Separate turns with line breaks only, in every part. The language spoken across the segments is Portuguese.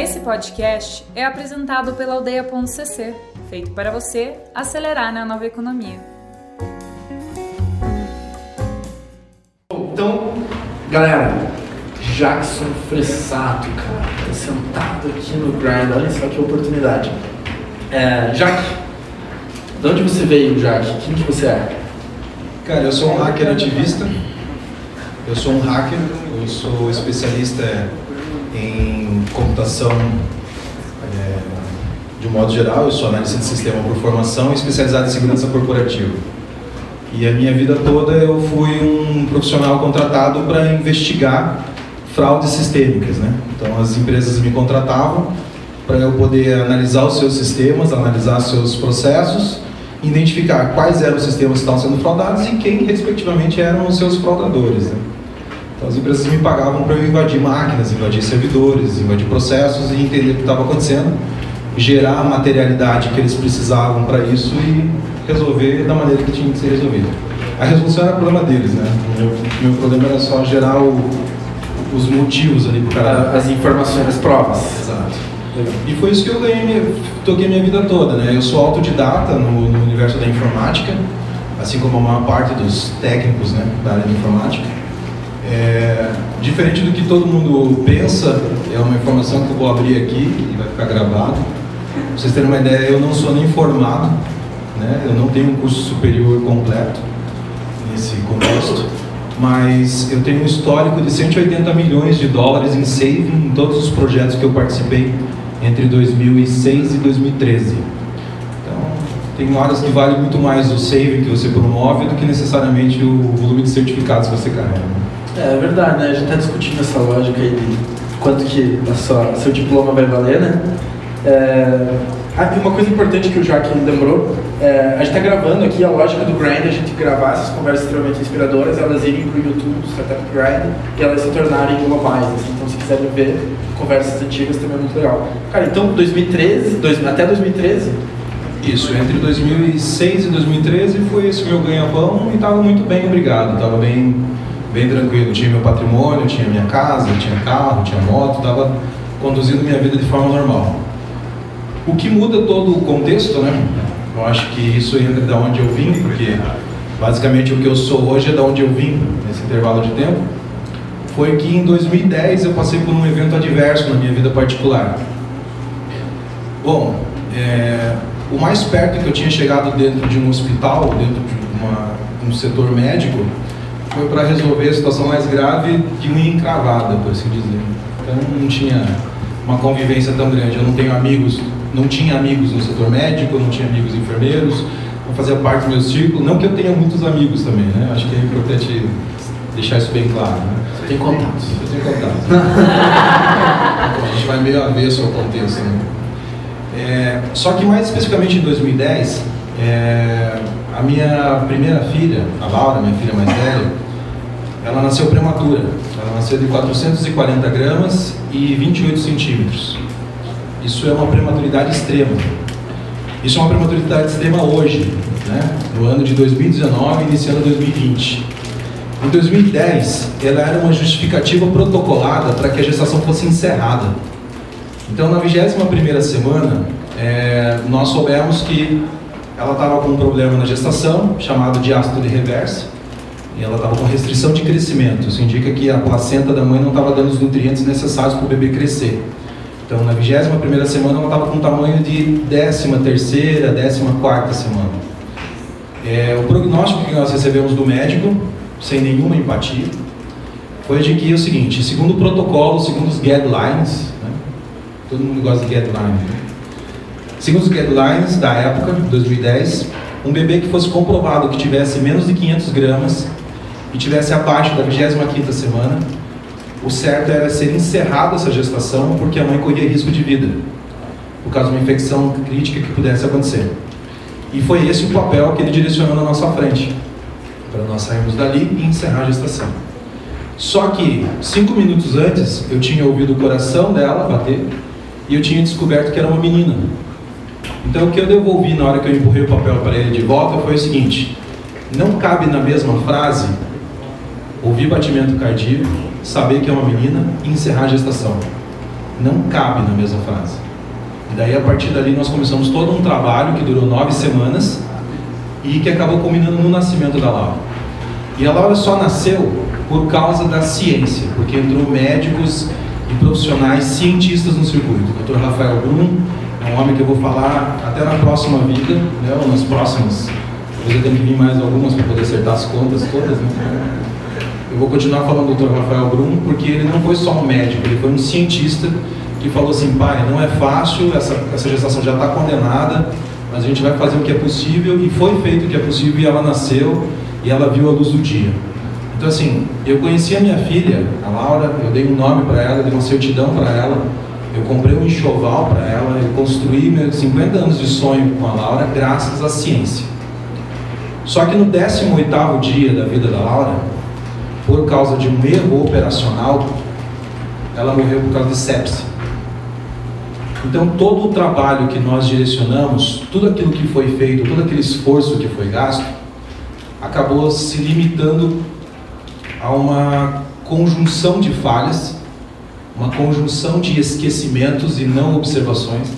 Esse podcast é apresentado pela Aldeia.cc, feito para você acelerar na nova economia.
Então, galera, Jackson Fressato, cara, tá sentado aqui no grind, olha só que oportunidade. É, Jack, de onde você veio, Jack? Quem que você é?
Cara, eu sou um hacker ativista, eu sou um hacker, eu sou especialista em computação é, de um modo geral, eu sou analista de sistema por formação e especializado em segurança corporativa. E a minha vida toda eu fui um profissional contratado para investigar fraudes sistêmicas, né? Então as empresas me contratavam para eu poder analisar os seus sistemas, analisar seus processos, identificar quais eram os sistemas que estavam sendo fraudados e quem respectivamente eram os seus fraudadores. Né? Então as empresas me pagavam para eu invadir máquinas, invadir servidores, invadir processos e entender o que estava acontecendo, gerar a materialidade que eles precisavam para isso e resolver da maneira que tinha que ser resolvido. A resolução era problema deles, né? O meu, meu problema era só gerar o, os motivos ali para cara.
As informações, as provas.
Exato. E foi isso que eu ganhei, toquei minha vida toda, né? Eu sou autodidata no, no universo da informática, assim como a maior parte dos técnicos né, da área de informática. É, diferente do que todo mundo pensa, é uma informação que eu vou abrir aqui e vai ficar gravado. Pra vocês terem uma ideia, eu não sou nem formado, né? eu não tenho um curso superior completo nesse contexto, mas eu tenho um histórico de 180 milhões de dólares em saving em todos os projetos que eu participei entre 2006 e 2013. Então, tem horas que vale muito mais o saving que você promove do que necessariamente o volume de certificados que você carrega.
É, é verdade, né? A gente está discutindo essa lógica aí de quanto que a sua, seu diploma vai valer, né? É, ah, uma coisa importante que o Jack lembrou, é, a gente está gravando aqui a lógica do Grind, a gente gravar essas conversas extremamente inspiradoras, elas irem para o YouTube Startup Grind e elas se tornarem globais. Assim, então, se quiserem ver conversas antigas, também é muito legal. Cara, então 2013, dois, até 2013?
Isso, entre 2006 e 2013 foi esse meu ganha-pão e estava muito bem, obrigado. Estava bem bem tranquilo. Tinha meu patrimônio, tinha minha casa, tinha carro, tinha moto, estava conduzindo minha vida de forma normal. O que muda todo o contexto, né? Eu acho que isso entra da onde eu vim, porque basicamente o que eu sou hoje é da onde eu vim nesse intervalo de tempo. Foi que em 2010 eu passei por um evento adverso na minha vida particular. Bom, é, o mais perto que eu tinha chegado dentro de um hospital, dentro de uma, um setor médico, foi para resolver a situação mais grave de unha encravada, por assim dizer. Então não tinha uma convivência tão grande. Eu não tenho amigos, não tinha amigos no setor médico, não tinha amigos enfermeiros, não fazia parte do meu círculo. Não que eu tenha muitos amigos também, né? Acho que é importante deixar isso bem claro. Né?
Você tem contatos?
Eu tenho contatos. a gente vai meio avesso ao contexto. Né? É, só que mais especificamente em 2010, é, a minha primeira filha, a Laura, minha filha mais velha, ela nasceu prematura. Ela nasceu de 440 gramas e 28 centímetros. Isso é uma prematuridade extrema. Isso é uma prematuridade extrema hoje, né? no ano de 2019, iniciando 2020. Em 2010, ela era uma justificativa protocolada para que a gestação fosse encerrada. Então, na 21ª semana, é, nós soubemos que ela estava com um problema na gestação, chamado de ácido reversa, e ela estava com restrição de crescimento. Isso indica que a placenta da mãe não estava dando os nutrientes necessários para o bebê crescer. Então, na 21 primeira semana, ela estava com um tamanho de 13 terceira, 14 quarta semana. É, o prognóstico que nós recebemos do médico, sem nenhuma empatia, foi de que é o seguinte, segundo o protocolo, segundo os guidelines, né? todo mundo gosta de guidelines, né? Segundo os guidelines da época, 2010, um bebê que fosse comprovado que tivesse menos de 500 gramas e tivesse abaixo da 25ª semana, o certo era ser encerrada essa gestação porque a mãe corria risco de vida, por causa de uma infecção crítica que pudesse acontecer. E foi esse o papel que ele direcionou na nossa frente, para nós sairmos dali e encerrar a gestação. Só que, cinco minutos antes, eu tinha ouvido o coração dela bater e eu tinha descoberto que era uma menina. Então, o que eu devolvi na hora que eu empurrei o papel para ele de volta foi o seguinte: não cabe na mesma frase ouvir batimento cardíaco, saber que é uma menina e encerrar a gestação. não cabe na mesma frase. E daí a partir dali nós começamos todo um trabalho que durou nove semanas e que acabou culminando no nascimento da Laura. E a Laura só nasceu por causa da ciência, porque entrou médicos e profissionais cientistas no circuito. O Dr. Rafael Brum é um homem que eu vou falar até na próxima vida, né, ou nas próximas. Talvez eu tenha que vir mais algumas para poder acertar as contas todas. Né? Eu vou continuar falando do Dr. Rafael Brum, porque ele não foi só um médico, ele foi um cientista que falou assim, pai, não é fácil, essa, essa gestação já está condenada, mas a gente vai fazer o que é possível, e foi feito o que é possível, e ela nasceu, e ela viu a luz do dia. Então assim, eu conheci a minha filha, a Laura, eu dei um nome para ela, dei uma certidão para ela, eu comprei um enxoval para ela, eu construí meus 50 anos de sonho com a Laura graças à ciência. Só que no 18º dia da vida da Laura, por causa de um erro operacional, ela morreu por causa de sepse. Então, todo o trabalho que nós direcionamos, tudo aquilo que foi feito, todo aquele esforço que foi gasto, acabou se limitando a uma conjunção de falhas, uma conjunção de esquecimentos e não observações,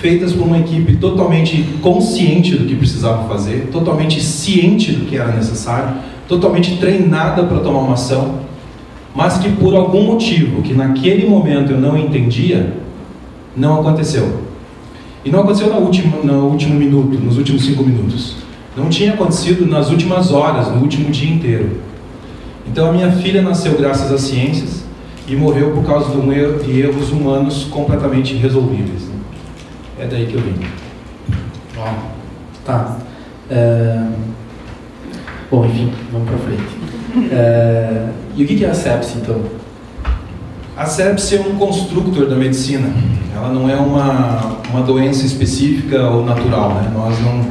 feitas por uma equipe totalmente consciente do que precisava fazer, totalmente ciente do que era necessário, totalmente treinada para tomar uma ação, mas que por algum motivo que naquele momento eu não entendia, não aconteceu. E não aconteceu no último, no último minuto, nos últimos cinco minutos. Não tinha acontecido nas últimas horas, no último dia inteiro. Então a minha filha nasceu graças às ciências e morreu por causa de erros humanos completamente resolvíveis. É daí que eu vim.
Ó, tá. É... Bom, enfim, vamos para frente. É, e o que é a sepse, então?
A sepse é um construtor da medicina. Ela não é uma, uma doença específica ou natural. Né? Nós não,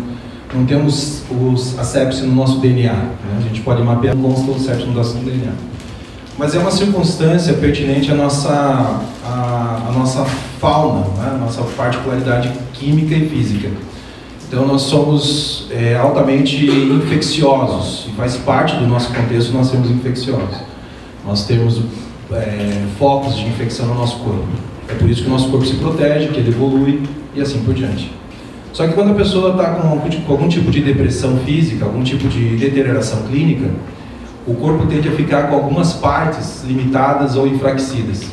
não temos os, a sepse no nosso DNA. Né? A gente pode mapear consta o certo no nosso DNA. Mas é uma circunstância pertinente à nossa, à, à nossa fauna, né? à nossa particularidade química e física. Então nós somos é, altamente infecciosos e faz parte do nosso contexto nós sermos infecciosos. Nós temos é, focos de infecção no nosso corpo. É por isso que o nosso corpo se protege, que ele evolui e assim por diante. Só que quando a pessoa está com, algum tipo de depressão física, algum tipo de deterioração clínica, o corpo tende a ficar com algumas partes limitadas ou enfraquecidas.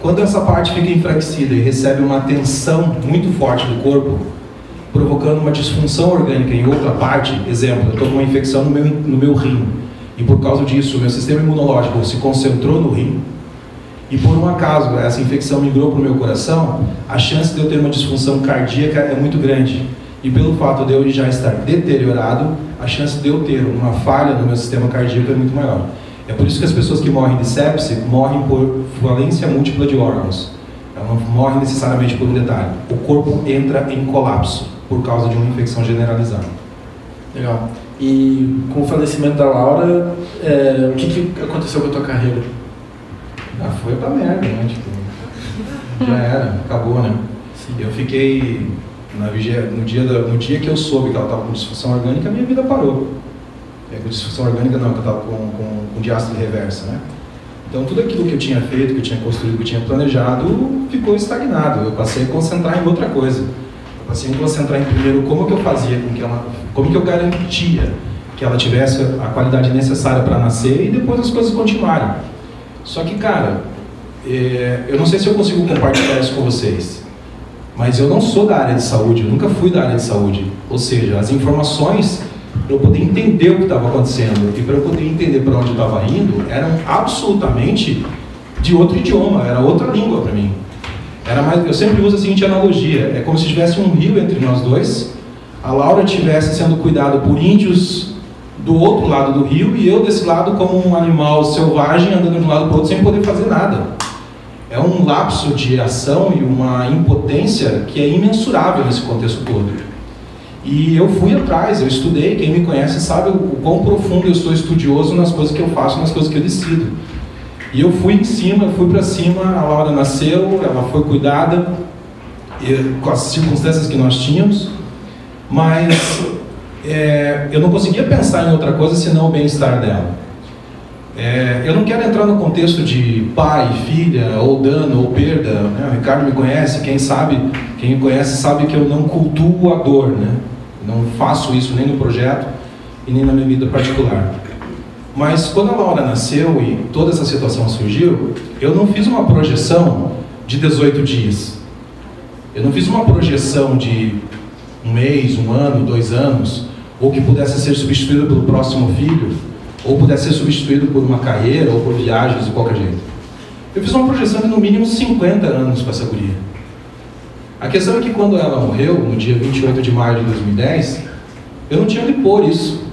Quando essa parte fica enfraquecida e recebe uma tensão muito forte do corpo, provocando uma disfunção orgânica em outra parte. Exemplo, eu estou com uma infecção no meu, no meu rim e por causa disso meu sistema imunológico se concentrou no rim e por um acaso essa infecção migrou para o meu coração, a chance de eu ter uma disfunção cardíaca é muito grande. E pelo fato de eu já estar deteriorado, a chance de eu ter uma falha no meu sistema cardíaco é muito maior. É por isso que as pessoas que morrem de sepse morrem por falência múltipla de órgãos. Ela não morre necessariamente por um detalhe. O corpo entra em colapso por causa de uma infecção generalizada.
Legal. E com o falecimento da Laura, é, o que, que aconteceu com a tua carreira?
Ah, foi pra merda, né? Tipo, já era, acabou, né? Sim. Eu fiquei na no, dia da, no dia que eu soube que ela estava com disfunção orgânica, a minha vida parou. É, com disfunção orgânica não, que eu estava com, com, com diástole reversa, né? Então tudo aquilo que eu tinha feito, que eu tinha construído, que eu tinha planejado, ficou estagnado. Eu passei a concentrar em outra coisa assim, concentrar em primeiro como que eu fazia com que ela, como que eu garantia que ela tivesse a qualidade necessária para nascer e depois as coisas continuarem. Só que, cara, é, eu não sei se eu consigo compartilhar isso com vocês, mas eu não sou da área de saúde, eu nunca fui da área de saúde. Ou seja, as informações para eu poder entender o que estava acontecendo e para eu poder entender para onde estava indo eram absolutamente de outro idioma, era outra língua para mim. Era mais, eu sempre uso a seguinte analogia: é como se tivesse um rio entre nós dois, a Laura estivesse sendo cuidada por índios do outro lado do rio e eu desse lado como um animal selvagem andando de um lado para o outro sem poder fazer nada. É um lapso de ação e uma impotência que é imensurável nesse contexto todo. E eu fui atrás, eu estudei, quem me conhece sabe o quão profundo eu sou estudioso nas coisas que eu faço, nas coisas que eu decido. E eu fui em cima, fui para cima, a Laura nasceu, ela foi cuidada com as circunstâncias que nós tínhamos, mas é, eu não conseguia pensar em outra coisa senão o bem-estar dela. É, eu não quero entrar no contexto de pai, filha, ou dano, ou perda. Né? O Ricardo me conhece, quem sabe, quem me conhece sabe que eu não cultuo a dor. Né? Não faço isso nem no projeto e nem na minha vida particular. Mas quando a Laura nasceu e toda essa situação surgiu, eu não fiz uma projeção de 18 dias. Eu não fiz uma projeção de um mês, um ano, dois anos, ou que pudesse ser substituído pelo próximo filho ou pudesse ser substituído por uma carreira ou por viagens de qualquer jeito. Eu fiz uma projeção de no mínimo 50 anos com essa guria. A questão é que quando ela morreu, no dia 28 de maio de 2010, eu não tinha onde pôr isso.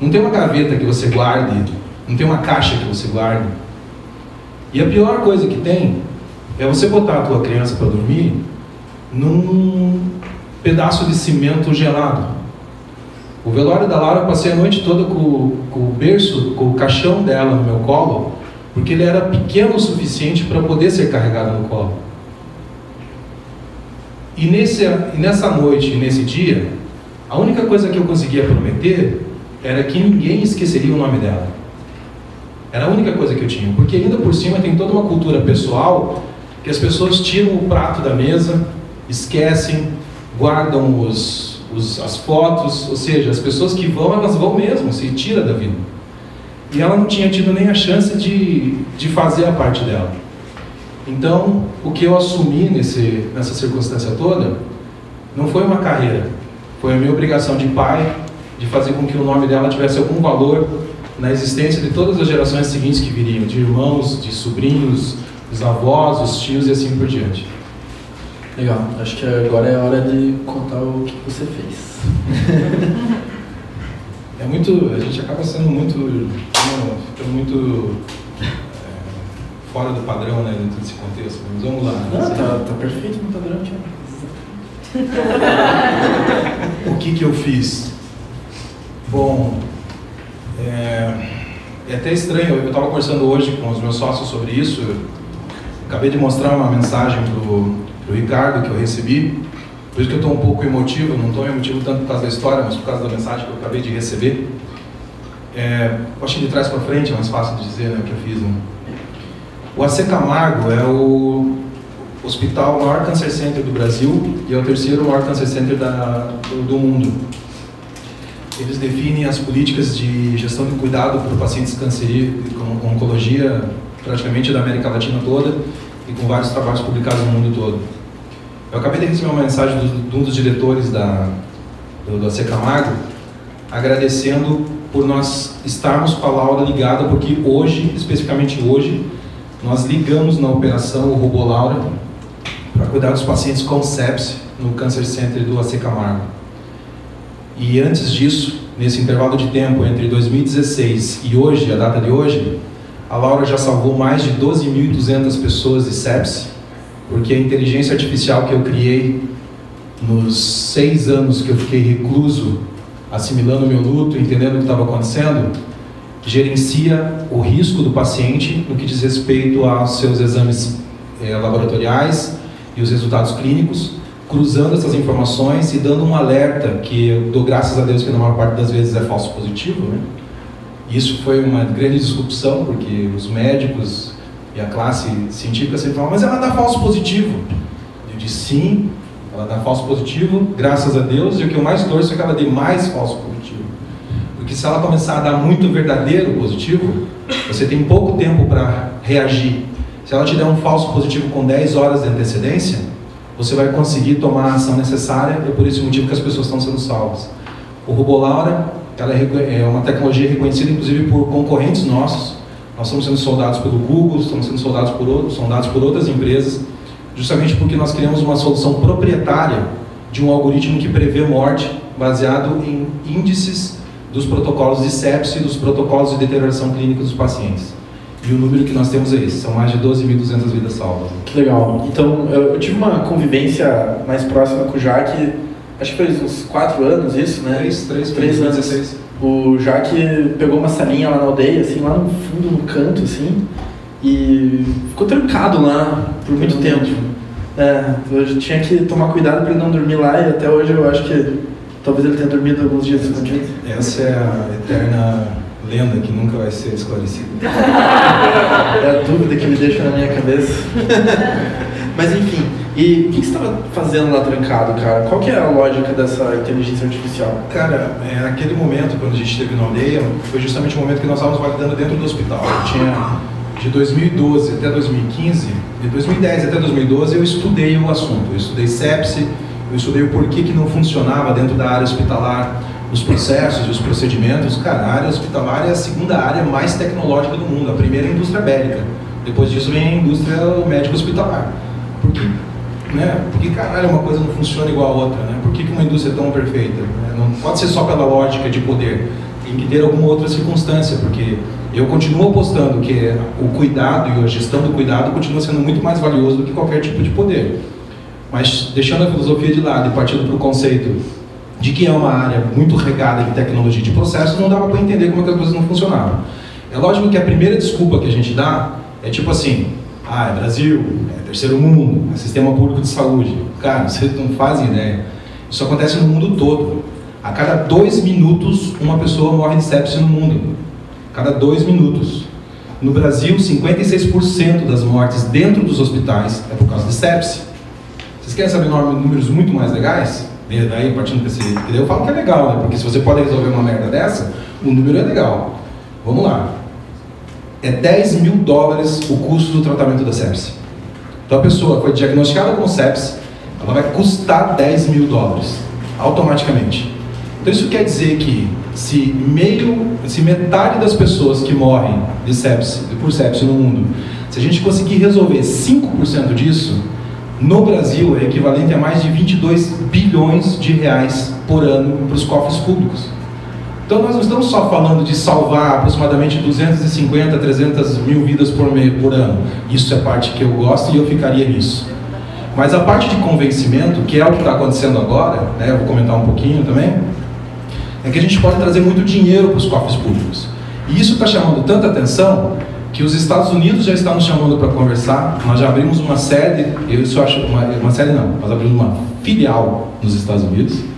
Não tem uma gaveta que você guarde, não tem uma caixa que você guarde. E a pior coisa que tem é você botar a tua criança para dormir num pedaço de cimento gelado. O velório da Laura eu passei a noite toda com, com o berço, com o caixão dela no meu colo, porque ele era pequeno o suficiente para poder ser carregado no colo. E, nesse, e nessa noite, nesse dia, a única coisa que eu conseguia prometer era que ninguém esqueceria o nome dela. Era a única coisa que eu tinha, porque ainda por cima tem toda uma cultura pessoal que as pessoas tiram o prato da mesa, esquecem, guardam os, os, as fotos, ou seja, as pessoas que vão, elas vão mesmo, se tira da vida. E ela não tinha tido nem a chance de, de fazer a parte dela. Então, o que eu assumi nesse, nessa circunstância toda não foi uma carreira, foi a minha obrigação de pai de fazer com que o nome dela tivesse algum valor na existência de todas as gerações seguintes que viriam, de irmãos, de sobrinhos, os avós, os tios e assim por diante.
Legal, acho que agora é a hora de contar o que você fez.
é muito. A gente acaba sendo muito. Ficando muito. É, fora do padrão, né, dentro desse contexto. Mas vamos lá.
Não, tá, tá perfeito no padrão,
o que que eu fiz? Bom, é, é até estranho. Eu estava conversando hoje com os meus sócios sobre isso. Acabei de mostrar uma mensagem pro do Ricardo que eu recebi. Por isso que eu estou um pouco emotivo, não estou emotivo tanto por causa da história, mas por causa da mensagem que eu acabei de receber. É, acho que de trás para frente é mais fácil de dizer né, o que eu fiz. O AC Camargo é o hospital maior câncer center do Brasil e é o terceiro maior câncer center da, do, do mundo. Eles definem as políticas de gestão de cuidado para pacientes cancerígenos com oncologia praticamente da América Latina toda e com vários trabalhos publicados no mundo todo. Eu acabei de receber uma mensagem de um dos diretores da, do, do AC Camargo, agradecendo por nós estarmos com a Laura ligada, porque hoje, especificamente hoje, nós ligamos na operação o Robô Laura para cuidar dos pacientes com sepse no Cancer Center do AC Camargo. E antes disso, nesse intervalo de tempo entre 2016 e hoje, a data de hoje, a Laura já salvou mais de 12.200 pessoas de sepse, porque a inteligência artificial que eu criei nos seis anos que eu fiquei recluso, assimilando meu luto, entendendo o que estava acontecendo, gerencia o risco do paciente no que diz respeito aos seus exames eh, laboratoriais e os resultados clínicos, cruzando essas informações e dando um alerta que eu dou graças a Deus que na maior parte das vezes é falso positivo, né? Isso foi uma grande disrupção, porque os médicos e a classe científica sempre falam, mas ela dá falso positivo. Eu disse, sim, ela dá falso positivo, graças a Deus, e o que eu mais torço é que ela dê mais falso positivo. Porque se ela começar a dar muito verdadeiro positivo, você tem pouco tempo para reagir. Se ela te der um falso positivo com 10 horas de antecedência, você vai conseguir tomar a ação necessária, e é por esse motivo que as pessoas estão sendo salvas. O Rubolaura ela é, é uma tecnologia reconhecida inclusive por concorrentes nossos. Nós estamos sendo soldados pelo Google, estamos sendo soldados por outros, soldados por outras empresas, justamente porque nós criamos uma solução proprietária de um algoritmo que prevê morte baseado em índices dos protocolos de sepse e dos protocolos de deterioração clínica dos pacientes. E o número que nós temos é esse, são mais de 12.200 vidas salvas.
Que legal. Então, eu, tive uma convivência mais próxima com o Jaque acho que fez uns 4 anos isso, né?
3, 3,
3 anos. 16. O Jaque pegou uma salinha lá na aldeia, assim, lá no fundo, no canto, assim, e ficou trancado lá por muito tempo. É, eu tinha que tomar cuidado para ele não dormir lá e até hoje eu acho que talvez ele tenha dormido alguns dias escondido.
Essa é a eterna lenda que nunca vai ser esclarecida.
é a dúvida que me deixa na minha cabeça. Mas enfim, e o que, você estava fazendo lá trancado, cara? Qual que é a lógica dessa inteligência artificial?
Cara, é, naquele momento, quando a gente esteve na aldeia, foi justamente o momento que nós estávamos validando dentro do hospital. Eu tinha de 2012 até 2015, de 2010 até 2012, eu estudei o assunto. Eu estudei sepse, eu estudei o porquê que não funcionava dentro da área hospitalar, os processos e os procedimentos. Cara, a área hospitalar é a segunda área mais tecnológica do mundo. A primeira é a indústria bélica. Depois disso vem a indústria médico hospitalar. Por Né? Porque, caralho, uma coisa não funciona igual a outra, né? Por que, que uma indústria é tão perfeita? Né? Não pode ser só pela lógica de poder. Tem que ter alguma outra circunstância, porque eu continuo apostando que o cuidado e a gestão do cuidado continua sendo muito mais valioso do que qualquer tipo de poder. Mas deixando a filosofia de lado e partindo para o conceito de que é uma área muito regada de tecnologia de processos, não dava para entender como é que as coisas não funcionavam. É lógico que a primeira desculpa que a gente dá é tipo assim, ah, é Brasil, é terceiro mundo, é sistema público de saúde. Cara, vocês não fazem ideia. Isso acontece no mundo todo. A cada dois minutos, uma pessoa morre de sepsis no mundo. Cada dois minutos. No Brasil, 56% das mortes dentro dos hospitais é por causa de sepsis. Vocês querem saber números muito mais legais? Daí, partindo desse. Eu falo que é legal, né? Porque se você pode resolver uma merda dessa, o número é legal. Vamos lá. É 10 mil dólares o custo do tratamento da sepsis. Então a pessoa foi diagnosticada com sepsis, ela vai custar 10 mil dólares, automaticamente. Então isso quer dizer que se meio, se metade das pessoas que morrem de sepsis, por sepsis no mundo, se a gente conseguir resolver 5% disso, no Brasil é equivalente a mais de 22 bilhões de reais por ano para os cofres públicos. Então nós não estamos só falando de salvar aproximadamente 250, 300 mil vidas por, meio, por ano. Isso é parte que eu gosto e eu ficaria nisso. Mas a parte de convencimento, que é o que está acontecendo agora, né, eu vou comentar um pouquinho também, é que a gente pode trazer muito dinheiro para os cofres públicos. E isso está chamando tanta atenção que os Estados Unidos já estão nos chamando para conversar. Nós já abrimos uma sede, eu isso acho uma, uma sede não, nós abrimos uma filial nos Estados Unidos.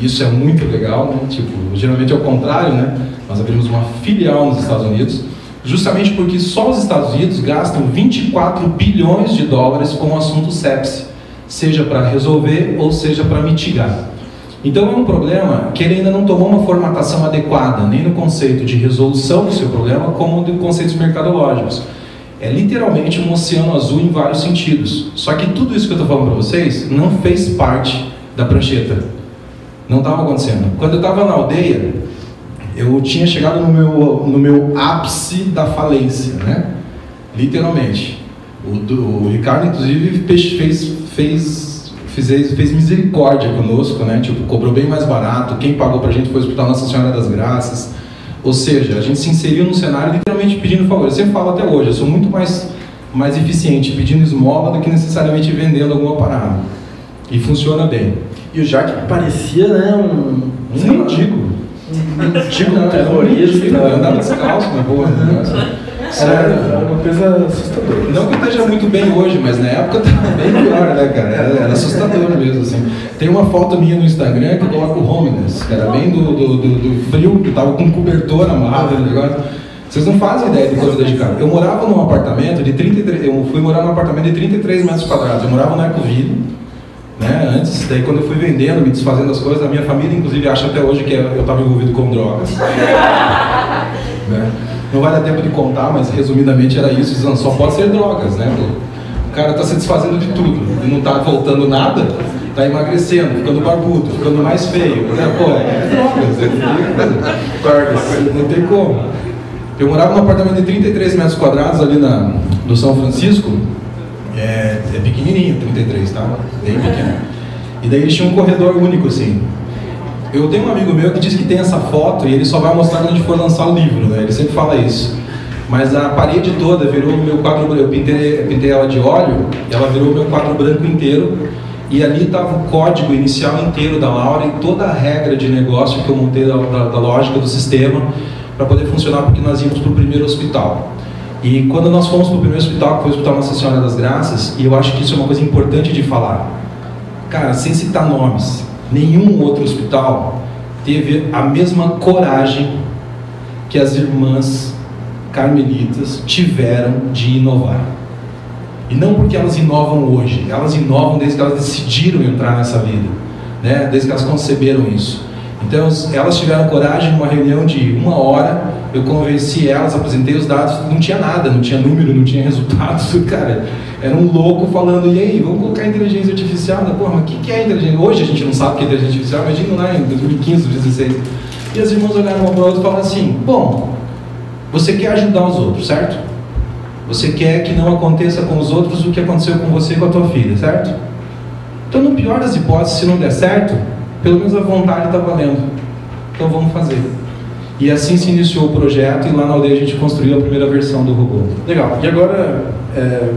Isso é muito legal, né? Tipo, geralmente é o contrário, né? Nós abrimos uma filial nos Estados Unidos, justamente porque só os Estados Unidos gastam 24 bilhões de dólares com o assunto sepsi, seja para resolver ou seja para mitigar. Então é um problema que ele ainda não tomou uma formatação adequada, nem no conceito de resolução do seu problema, como de conceitos mercadológicos. É literalmente um oceano azul em vários sentidos. Só que tudo isso que eu estou falando para vocês não fez parte da prancheta. Não estava acontecendo. Quando eu estava na aldeia, eu tinha chegado no meu, no meu ápice da falência, né? Literalmente. O, o Ricardo, inclusive, fez, fez fez, fez misericórdia conosco, né? Tipo, cobrou bem mais barato. Quem pagou pra gente foi o Hospital Nossa Senhora das Graças. Ou seja, a gente se inseriu no cenário literalmente pedindo favor. Eu sempre falo até hoje, eu sou muito mais, mais eficiente pedindo esmola do que necessariamente vendendo alguma parada. E funciona bem.
E o Jaque parecia, né, um...
Um mendigo.
Um mendigo, um terrorista.
Eu andava descalço na boa.
Sério, era uma coisa assustadora.
Não que esteja muito bem hoje, mas na época estava bem pior, né, cara? Era, era, assustador mesmo, assim. Tem uma foto minha no Instagram que eu coloco homeless, que era bem do, do, do, do frio, que tava com cobertor amarrado no negócio. Vocês não fazem ideia de quanto eu dedicava. Eu morava num apartamento de 33, eu fui morar num apartamento de 33 metros quadrados. Eu morava no Ecoville, né? Antes, daí quando eu fui vendendo, me desfazendo das coisas, a minha família inclusive acha até hoje que eu estava envolvido com drogas. né? Não vai dar tempo de contar, mas resumidamente era isso, dizendo, só pode ser drogas, né? O cara está se desfazendo de tudo não está voltando nada, está emagrecendo, ficando barbudo, ficando mais feio. Né? Pô, é drogas, é não tem como. Eu morava num apartamento de 33 metros quadrados ali na, no São Francisco, é, é pequenininho, 33, tá? Bem pequeno. E daí eles tinham um corredor único, assim. Eu tenho um amigo meu que diz que tem essa foto e ele só vai mostrar quando for lançar o livro, né? Ele sempre fala isso. Mas a parede toda virou o meu quadro Eu pintei, pintei ela de óleo e ela virou o meu quadro branco inteiro. E ali estava o código inicial inteiro da Laura e toda a regra de negócio que eu montei da, da, da lógica do sistema para poder funcionar, porque nós íamos para o primeiro hospital. E quando nós fomos para o primeiro hospital, que foi o Hospital Nossa Senhora das Graças, e eu acho que isso é uma coisa importante de falar, cara, sem citar nomes, nenhum outro hospital teve a mesma coragem que as irmãs carmelitas tiveram de inovar. E não porque elas inovam hoje, elas inovam desde que elas decidiram entrar nessa vida, né? desde que elas conceberam isso. Então elas tiveram coragem numa reunião de uma hora, eu convenci elas, apresentei os dados, não tinha nada, não tinha número, não tinha resultados, cara. Era um louco falando, e aí, vamos colocar inteligência artificial? Porra, mas o que, que é inteligência? Hoje a gente não sabe o que é inteligência artificial, imagina lá em 2015, 2016. E as irmãs olharam uma para a outra e falaram assim, bom, você quer ajudar os outros, certo? Você quer que não aconteça com os outros o que aconteceu com você e com a tua filha, certo? Então, no pior das hipóteses, se não der certo, pelo menos a vontade está valendo. Então vamos fazer. E assim se iniciou o projeto e lá na aldeia a gente construiu a primeira versão do robô.
Legal. E agora, é,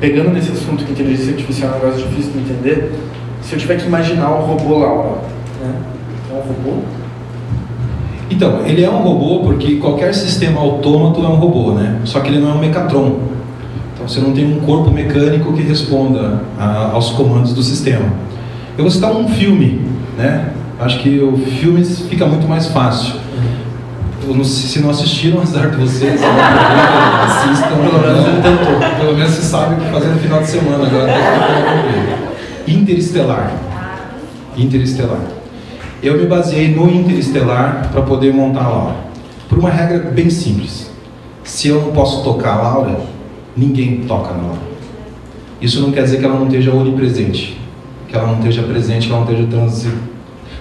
pegando nesse assunto que inteligência artificial é um negócio difícil de entender, se eu tiver que imaginar o robô lá, né? é um robô?
Então, ele é um robô porque qualquer sistema autômato é um robô, né? Só que ele não é um mecatron. Então você não tem um corpo mecânico que responda a, aos comandos do sistema. Eu vou citar um filme, né? Acho que o filme fica muito mais fácil. Não, se não assistiram, azar de vocês, assistam. Pelo menos tentou. Pelo menos você sabe o que fazer no final de semana agora. Interestelar. Interestelar. Eu me baseei no Interestelar para poder montar a Laura. Por uma regra bem simples. Se eu não posso tocar a Laura, ninguém toca na Laura. Isso não quer dizer que ela não esteja onipresente, que ela não esteja presente, que ela não esteja trans,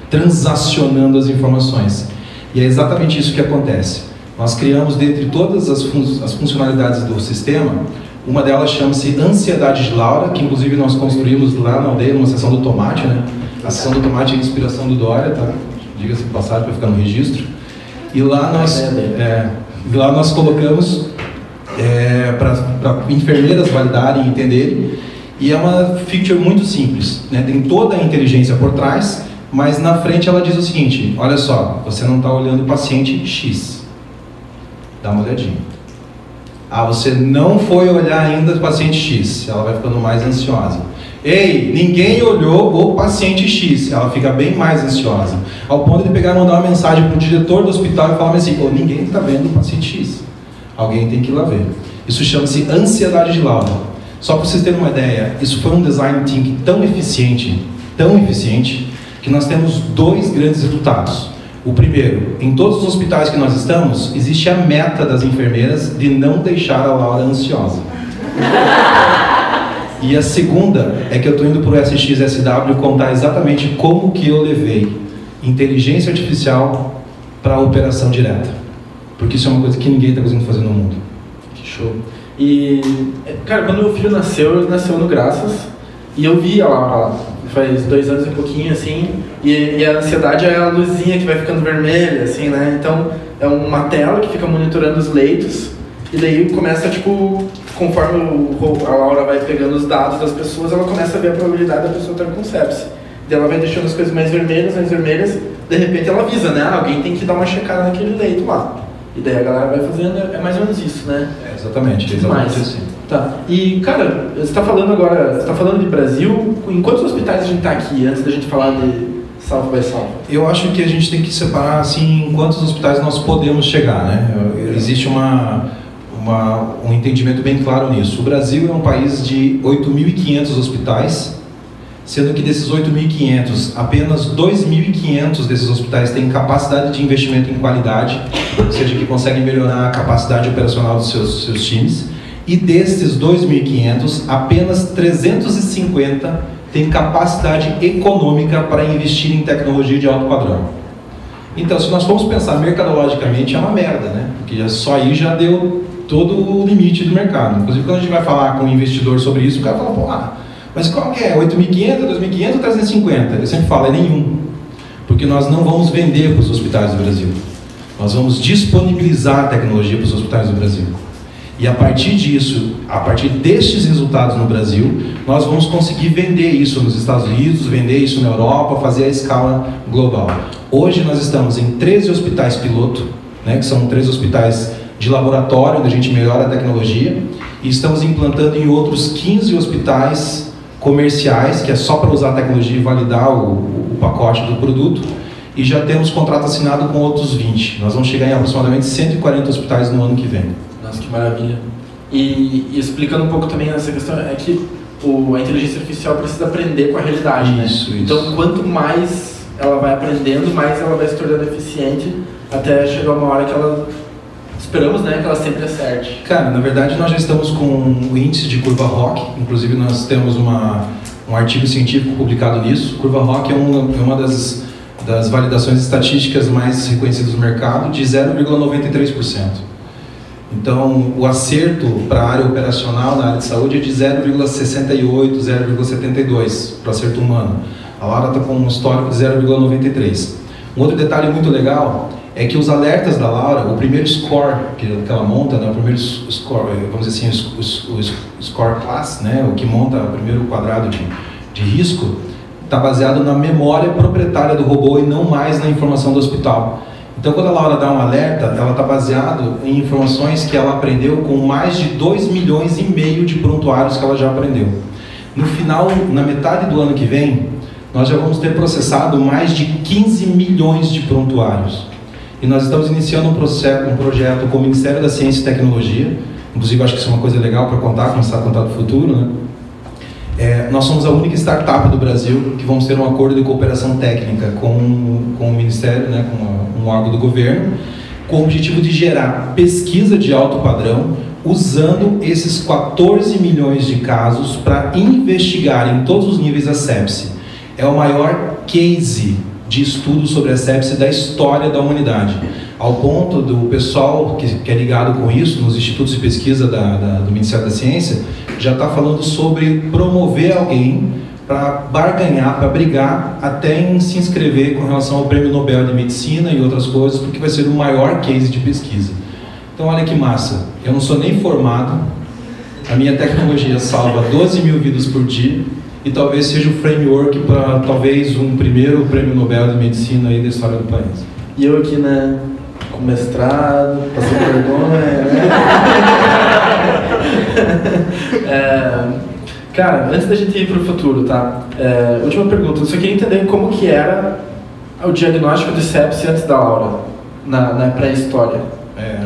transacionando as informações. E é exatamente isso que acontece. Nós criamos, dentre todas as, fun as funcionalidades do sistema, uma delas chama-se Ansiedade de Laura, que inclusive nós construímos lá na aldeia, numa sessão do tomate, né? A sessão do tomate é inspiração do Dória, tá? Diga-se passagem para ficar no registro. E lá nós, é, lá nós colocamos é, para enfermeiras validarem e entenderem. E é uma feature muito simples. Né? Tem toda a inteligência por trás, mas na frente ela diz o seguinte: olha só, você não está olhando o paciente X. Dá uma olhadinha. Ah, você não foi olhar ainda o paciente X. Ela vai ficando mais ansiosa. Ei, ninguém olhou o paciente X. Ela fica bem mais ansiosa. Ao ponto de pegar e mandar uma mensagem para o diretor do hospital e falar assim: oh, ninguém está vendo o paciente X. Alguém tem que ir lá ver. Isso chama-se ansiedade de lauda. Só para vocês terem uma ideia, isso foi um design thinking tão eficiente, tão eficiente, que nós temos dois grandes resultados. O primeiro, em todos os hospitais que nós estamos, existe a meta das enfermeiras de não deixar a Laura ansiosa. E a segunda é que eu estou indo para o SXSW contar exatamente como que eu levei inteligência artificial para a operação direta. Porque isso é uma coisa que ninguém está conseguindo fazer no mundo.
Que show. E, cara, quando meu filho nasceu, ele nasceu no Graças. E eu vi a Laura lá. Faz dois anos e pouquinho, assim. E, e, a ansiedade é a luzinha que vai ficando vermelha, assim, né? Então, é uma tela que fica monitorando os leitos. E daí começa, tipo, conforme o, a Laura vai pegando os dados das pessoas, ela começa a ver a probabilidade da pessoa ter com sepsis. Daí ela vai deixando as coisas mais vermelhas, mais vermelhas, de repente ela avisa, né? Ah, alguém tem que dar uma checada naquele leito lá. E daí a galera vai fazendo, é mais ou menos isso, né?
É, exatamente, exatamente assim.
Tá. E, cara, você está falando agora, você está falando de Brasil, em quantos hospitais a gente está aqui, antes da gente falar de South by?
Eu acho que a gente tem que separar, assim, em quantos hospitais nós podemos chegar, né? Existe uma, uma, um entendimento bem claro nisso. O Brasil é um país de 8.500 hospitais, sendo que desses 8.500, apenas 2.500 desses hospitais têm capacidade de investimento em qualidade, ou seja, que conseguem melhorar a capacidade operacional dos seus, seus times. E desses 2.500, apenas 350 têm capacidade econômica para investir em tecnologia de alto padrão. Então, se nós formos pensar mercadologicamente, é uma merda, né? Porque só aí já deu todo o limite do mercado. Inclusive, quando a gente vai falar com um investidor sobre isso, o cara fala, pô, ah, mas qual que é? 8.500, 2.500 ou 350? Eu sempre falo, é nenhum. Porque nós não vamos vender para os hospitais do Brasil. Nós vamos disponibilizar a tecnologia para os hospitais do Brasil. E a partir disso, a partir destes resultados no Brasil, nós vamos conseguir vender isso nos Estados Unidos, vender isso na Europa, fazer a escala global. Hoje nós estamos em 13 hospitais piloto, né, que são três hospitais de laboratório, onde a gente melhora a tecnologia, e estamos implantando em outros 15 hospitais comerciais, que é só para usar a tecnologia e validar o, o pacote do produto. e já temos contrato assinado com outros 20. Nós vamos chegar em aproximadamente 140 hospitais no ano que vem.
Nossa, que maravilha. E, e explicando um pouco também essa questão, é que o, a inteligência artificial precisa aprender com a realidade,
isso,
né?
Isso.
Então, quanto mais ela vai aprendendo, mais ela vai se tornando eficiente até chegar uma hora que ela esperamos, né, que ela sempre acerte.
Cara, na verdade nós já estamos com o índice de curva ROC, inclusive nós temos uma, um artigo científico publicado nisso. Curva ROC é uma, é uma das, das validações estatísticas mais reconhecidas no mercado, de 0,93%. Então, o acerto para a área operacional na área de saúde é de 0,68, 0,72 para acerto humano. A Laura está com um histórico de 0,93. Um outro detalhe muito legal é que os alertas da Laura, o primeiro score que, ela monta, né, o primeiro score, vamos dizer assim, o, o score class, né, o que monta o primeiro quadrado de, de risco, está baseado na memória proprietária do robô e não mais na informação do hospital. Então, quando a Laura dá um alerta, ela está baseado em informações que ela aprendeu com mais de 2 milhões e meio de prontuários que ela já aprendeu. No final, na metade do ano que vem, nós já vamos ter processado mais de 15 milhões de prontuários. E nós estamos iniciando um, processo, um projeto com o Ministério da Ciência e Tecnologia, inclusive acho que isso é uma coisa legal para contar, começar a contar do futuro, né? É, nós somos a única startup do Brasil que vamos ter um acordo de cooperação técnica com, com o Ministério, né, com um órgão do governo, com o objetivo de gerar pesquisa de alto padrão, usando esses 14 milhões de casos para investigar em todos os níveis a sepse. É o maior case de estudo sobre a sepse da história da humanidade, ao ponto do pessoal que, que é ligado com isso, nos institutos de pesquisa da, da, do Ministério da Ciência, já está falando sobre promover alguém para barganhar, para brigar, até em se inscrever com relação ao Prêmio Nobel de Medicina e outras coisas, porque vai ser o maior case de pesquisa. Então, olha que massa. Eu não sou nem formado, a minha tecnologia salva 12 mil vidas por dia e talvez seja o framework para talvez um primeiro prêmio Nobel de Medicina aí da história do país.
E eu aqui, né, com mestrado, passei vergonha, né? é, cara, antes da gente ir para o futuro, tá? É, última pergunta, eu só queria entender como que era o diagnóstico de sepsis antes da Laura, na, na pré-história.
É.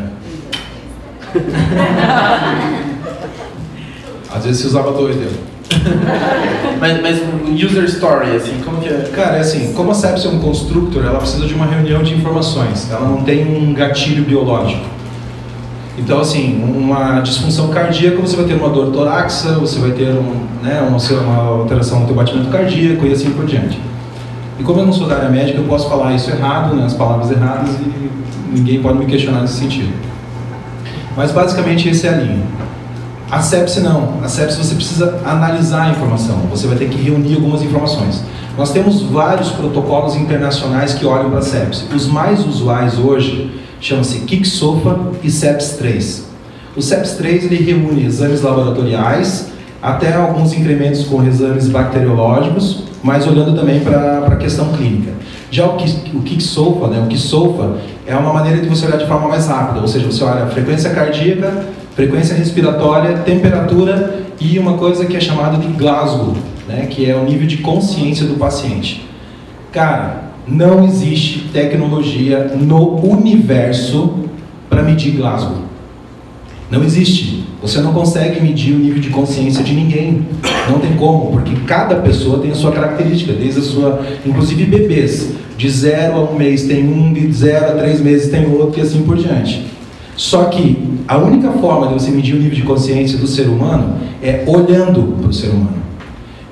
Às vezes se usava dois dedos.
mas, mas user story, assim, como que é?
Cara, é assim, como a sepsis é um constructor, ela precisa de uma reunião de informações. Ela não tem um gatilho biológico. Então, assim, uma disfunção cardíaca, você vai ter uma dor torácica, você vai ter um, né, uma, uma alteração no teu batimento cardíaco e assim por diante. E como eu não sou da área médica, eu posso falar isso errado, né, as palavras erradas, e ninguém pode me questionar nesse sentido. Mas basicamente esse é a linha. A sepse não. A sepse você precisa analisar a informação. Você vai ter que reunir algumas informações. Nós temos vários protocolos internacionais que olham para a sepse. Os mais usuais hoje chamam-se KICSOFA e SEPS 3. O SEPS 3 ele reúne exames laboratoriais, até alguns incrementos com exames bacteriológicos, mas olhando também para a questão clínica. Já o, o KICSOFA, né, o KISOFA, é uma maneira de você olhar de forma mais rápida, ou seja, você olha a frequência cardíaca, frequência respiratória, temperatura e uma coisa que é chamada de Glasgow, né, que é o nível de consciência do paciente. Cara, não existe tecnologia no universo para medir Glasgow. Não existe. Você não consegue medir o nível de consciência de ninguém. Não tem como, porque cada pessoa tem a sua característica, desde a sua. Inclusive bebês. De zero a um mês tem um, de zero a três meses tem outro e assim por diante. Só que a única forma de você medir o nível de consciência do ser humano é olhando para o ser humano.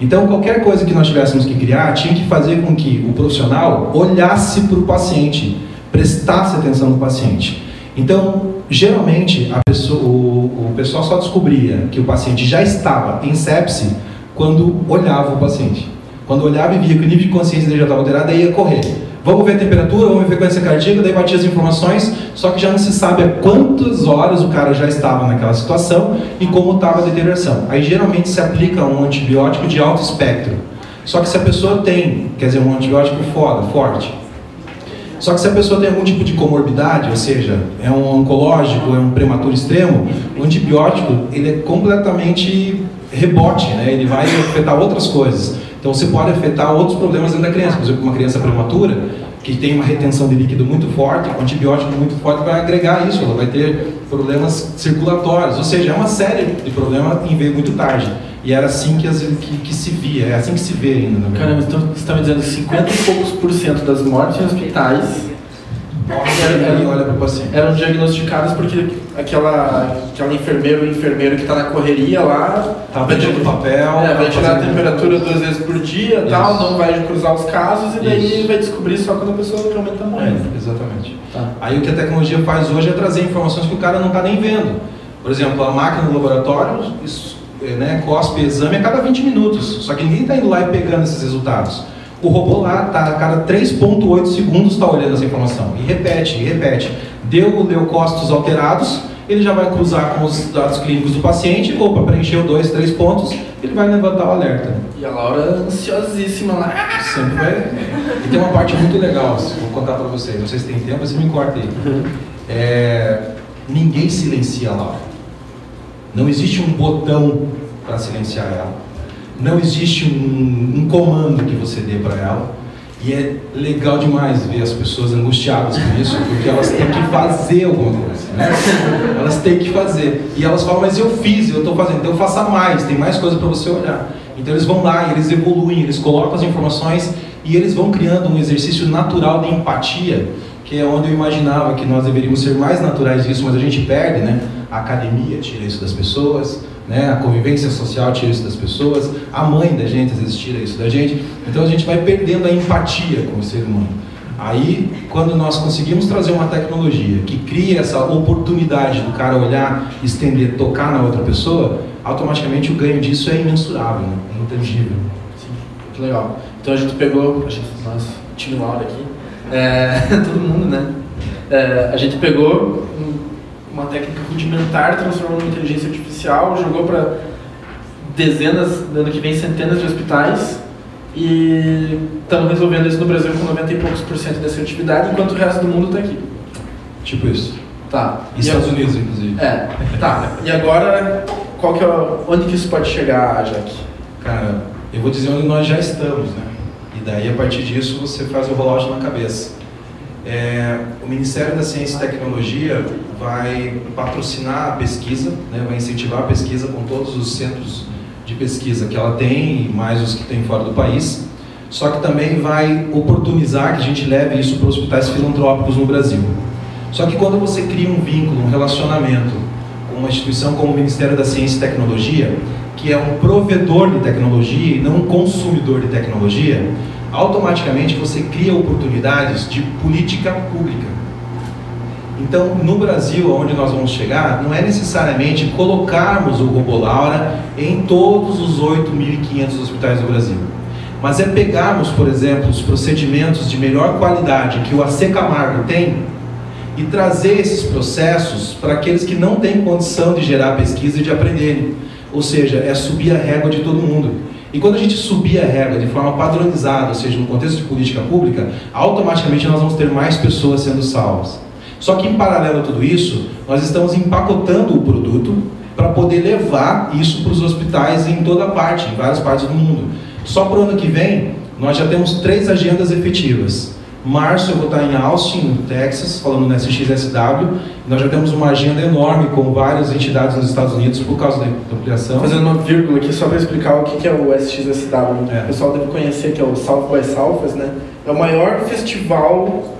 Então, qualquer coisa que nós tivéssemos que criar tinha que fazer com que o profissional olhasse para o paciente, prestasse atenção no paciente. Então, geralmente, pessoa, o, o, pessoal só descobria que o paciente já estava em sepse quando olhava o paciente. Quando olhava e via que o nível de consciência dele já estava alterado, aí ia correr. Vamos ver a temperatura, vamos ver a frequência cardíaca, daí batia as informações, só que já não se sabe a quantas horas o cara já estava naquela situação e como estava a deterioração. Aí geralmente se aplica um antibiótico de alto espectro. Só que se a pessoa tem, quer dizer, um antibiótico foda, forte, só que se a pessoa tem algum tipo de comorbidade, ou seja, é um oncológico, é um prematuro extremo, o antibiótico ele é completamente rebote, né? ele vai afetar outras coisas. Então você pode afetar outros problemas dentro da criança, por exemplo, uma criança prematura, que tem uma retenção de líquido muito forte, um antibiótico muito forte vai agregar isso, ela vai ter problemas circulatórios, ou seja, é uma série de problemas em veio muito tarde. E era assim que, as, que, que, se via, é assim que se vê ainda. Na
Caramba, então você está me dizendo que 50 e poucos por cento das mortes em hospitais
eram
diagnosticadas porque aquela, aquela enfermeira ou enfermeiro que está na correria lá
tá vai tirar papel,
é, vai tirar a temperatura duas vezes por dia, Isso. tal, não vai cruzar os casos e daí Isso. vai descobrir só quando a pessoa realmente está morrendo.
É, exatamente. Tá. Aí o que a tecnologia faz hoje é trazer informações que o cara não está nem vendo. Por exemplo, a máquina no laboratório isso é, né, cospe exame a cada 20 minutos. Só que ninguém está indo lá e pegando esses resultados. O robô lá, tá, a cada 3,8 segundos está olhando essa informação. E repete, e repete. Deu leucócitos alterados, ele já vai cruzar com os dados clínicos do paciente, opa, preencheu dois, três pontos, ele vai levantar o alerta.
E a Laura ansiosíssima lá.
Sempre vai. E tem uma parte muito legal, vou contar para vocês. Não sei se tem tempo, mas você me corta aí. É, ninguém silencia a Laura. Não existe um botão para silenciar ela. Não existe um, um comando que você dê para ela. E é legal demais ver as pessoas angustiadas com isso, porque elas têm que fazer alguma coisa. Né? Elas têm que fazer. E elas falam, mas eu fiz, eu estou fazendo, então faça mais, tem mais coisa para você olhar. Então eles vão lá, eles evoluem, eles colocam as informações e eles vão criando um exercício natural de empatia, que é onde eu imaginava que nós deveríamos ser mais naturais disso, mas a gente perde, né? a academia tira isso das pessoas, né? a convivência social tira isso das pessoas, a mãe da gente às vezes tira isso da gente. Então a gente vai perdendo a empatia com o ser humano. Aí, quando nós conseguimos trazer uma tecnologia que cria essa oportunidade do cara olhar, estender, tocar na outra pessoa, automaticamente o ganho disso é imensurável, né? é intangível.
Sim, muito legal. Então a gente pegou, a gente, nós, time Laura aqui, é, todo mundo, né? É, a gente pegou uma técnica rudimentar, transformou numa inteligência artificial, jogou para dezenas, ano que vem centenas de hospitais e estamos resolvendo isso no Brasil com 90 e poucos por cento de assertividade, enquanto o resto do mundo está aqui.
Tipo isso.
Tá.
E, Estados Unidos, inclusive.
É. Tá. E agora, qual que é, onde que isso pode chegar, Jack?
Cara, eu vou dizer onde nós já estamos, né? E daí, a partir disso, você faz o rollout na cabeça. É, o Ministério da Ciência e Tecnologia vai patrocinar a pesquisa, né, vai incentivar a pesquisa com todos os centros de pesquisa que ela tem, mais os que tem fora do país. Só que também vai oportunizar que a gente leve isso para hospitais filantrópicos no Brasil. Só que quando você cria um vínculo, um relacionamento com uma instituição como o Ministério da Ciência e Tecnologia, que é um provedor de tecnologia e não um consumidor de tecnologia, automaticamente você cria oportunidades de política pública. Então, no Brasil, onde nós vamos chegar, não é necessariamente colocarmos o robô Laura em todos os 8.500 hospitais do Brasil. Mas é pegarmos, por exemplo, os procedimentos de melhor qualidade que o AC Camargo tem e trazer esses processos para aqueles que não têm condição de gerar pesquisa e de aprenderem. Ou seja, é subir a régua de todo mundo. E quando a gente subir a regra de forma padronizada, ou seja, no contexto de política pública, automaticamente nós vamos ter mais pessoas sendo salvas. Só que em paralelo a tudo isso, nós estamos empacotando o produto para poder levar isso para os hospitais em toda parte, em várias partes do mundo. Só para o ano que vem, nós já temos três agendas efetivas. Março eu vou estar em Austin, no Texas, falando no SXSW. Nós já temos uma agenda enorme com várias entidades nos Estados Unidos por causa da ampliação.
Fazendo uma vírgula aqui só para explicar o que é o SXSW. É. O pessoal deve conhecer que é o South by Southwest, né? É o maior festival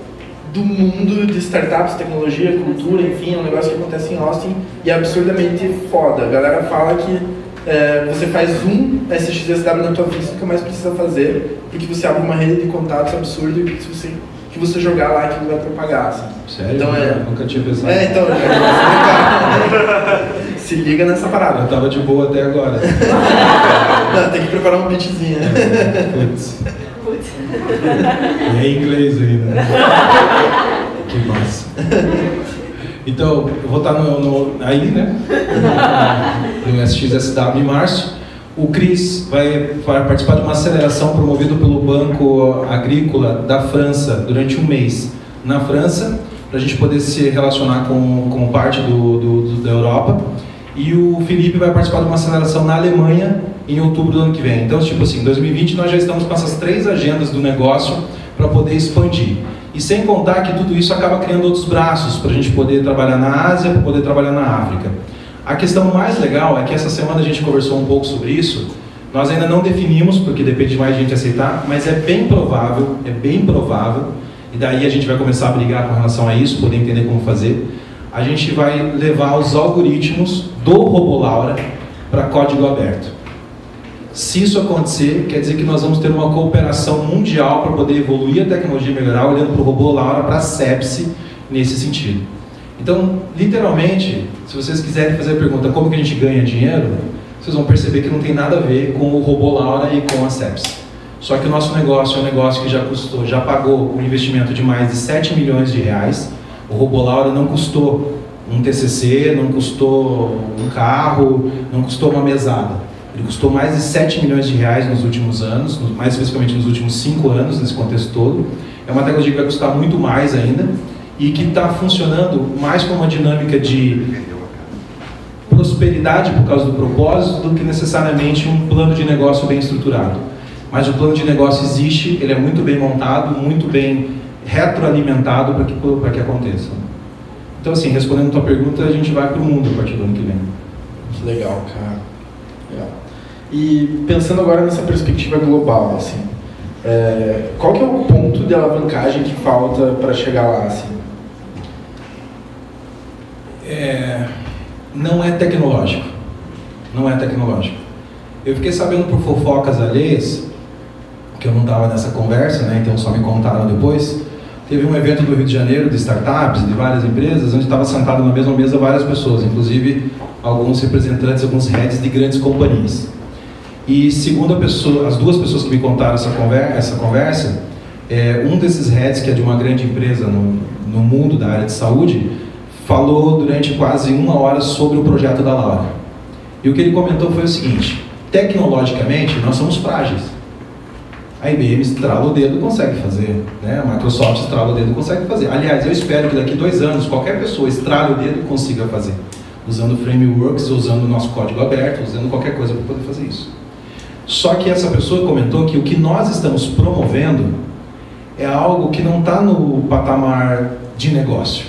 do mundo de startups, tecnologia, cultura, enfim, é um negócio que acontece em Austin e é absurdamente foda. A galera fala que é, você faz um SXSW na tua vida, nunca mais precisa fazer, porque você abre uma rede de contatos absurdo e se você, que você jogar lá, aquilo vai propagar. Assim.
Sério? Então, é, nunca tinha pensado.
É, então, se liga nessa parada.
Eu tava de boa até agora.
Não, tem que preparar um beatzinho.
É, putz. É inglês ainda. Né? Que massa. Então, eu vou estar no, no, aí, né? No SXSW em março. O Cris vai participar de uma aceleração promovida pelo Banco Agrícola da França durante um mês. Na França, para a gente poder se relacionar com, com parte do, do, do, da Europa. E o Felipe vai participar de uma aceleração na Alemanha em outubro do ano que vem. Então, tipo assim, em 2020 nós já estamos com essas três agendas do negócio para poder expandir. E sem contar que tudo isso acaba criando outros braços para a gente poder trabalhar na Ásia, para poder trabalhar na África. A questão mais legal é que essa semana a gente conversou um pouco sobre isso. Nós ainda não definimos, porque depende de mais gente aceitar, mas é bem provável, é bem provável, e daí a gente vai começar a brigar com relação a isso, poder entender como fazer. A gente vai levar os algoritmos do Robo Laura para código aberto. Se isso acontecer, quer dizer que nós vamos ter uma cooperação mundial para poder evoluir a tecnologia e melhorar, olhando para o robô Laura, para a sepsi, nesse sentido. Então, literalmente, se vocês quiserem fazer a pergunta como que a gente ganha dinheiro, vocês vão perceber que não tem nada a ver com o robô Laura e com a sepsi. Só que o nosso negócio é um negócio que já custou, já pagou um investimento de mais de 7 milhões de reais. O robô Laura não custou um TCC, não custou um carro, não custou uma mesada. Ele custou mais de 7 milhões de reais nos últimos anos, mais especificamente nos últimos 5 anos, nesse contexto todo. É uma tecnologia que vai custar muito mais ainda e que está funcionando mais com uma dinâmica de prosperidade por causa do propósito do que necessariamente um plano de negócio bem estruturado. Mas o plano de negócio existe, ele é muito bem montado, muito bem retroalimentado para que, para que aconteça. Então, assim, respondendo a tua pergunta, a gente vai para o mundo a partir do ano que vem.
Legal, cara. Legal. E pensando agora nessa perspectiva global, assim, é, qual que é o ponto de alavancagem que falta para chegar lá, assim?
É, não é tecnológico. Não é tecnológico. Eu fiquei sabendo por fofocas alheias, que eu não estava nessa conversa, né, então só me contaram depois. Teve um evento do Rio de Janeiro de startups, de várias empresas, onde estava sentado na mesma mesa várias pessoas, inclusive alguns representantes, alguns heads de grandes companhias. E segundo pessoa, as duas pessoas que me contaram essa conversa, essa conversa é, um desses heads, que é de uma grande empresa no, no mundo da área de saúde, falou durante quase uma hora sobre o projeto da Laura. E o que ele comentou foi o seguinte: tecnologicamente, nós somos frágeis. A IBM estrala o dedo consegue fazer, né? a Microsoft estrala o dedo consegue fazer. Aliás, eu espero que daqui a dois anos qualquer pessoa estrale o dedo e consiga fazer, usando frameworks, usando o nosso código aberto, usando qualquer coisa para poder fazer isso. Só que essa pessoa comentou que o que nós estamos promovendo é algo que não está no patamar de negócio.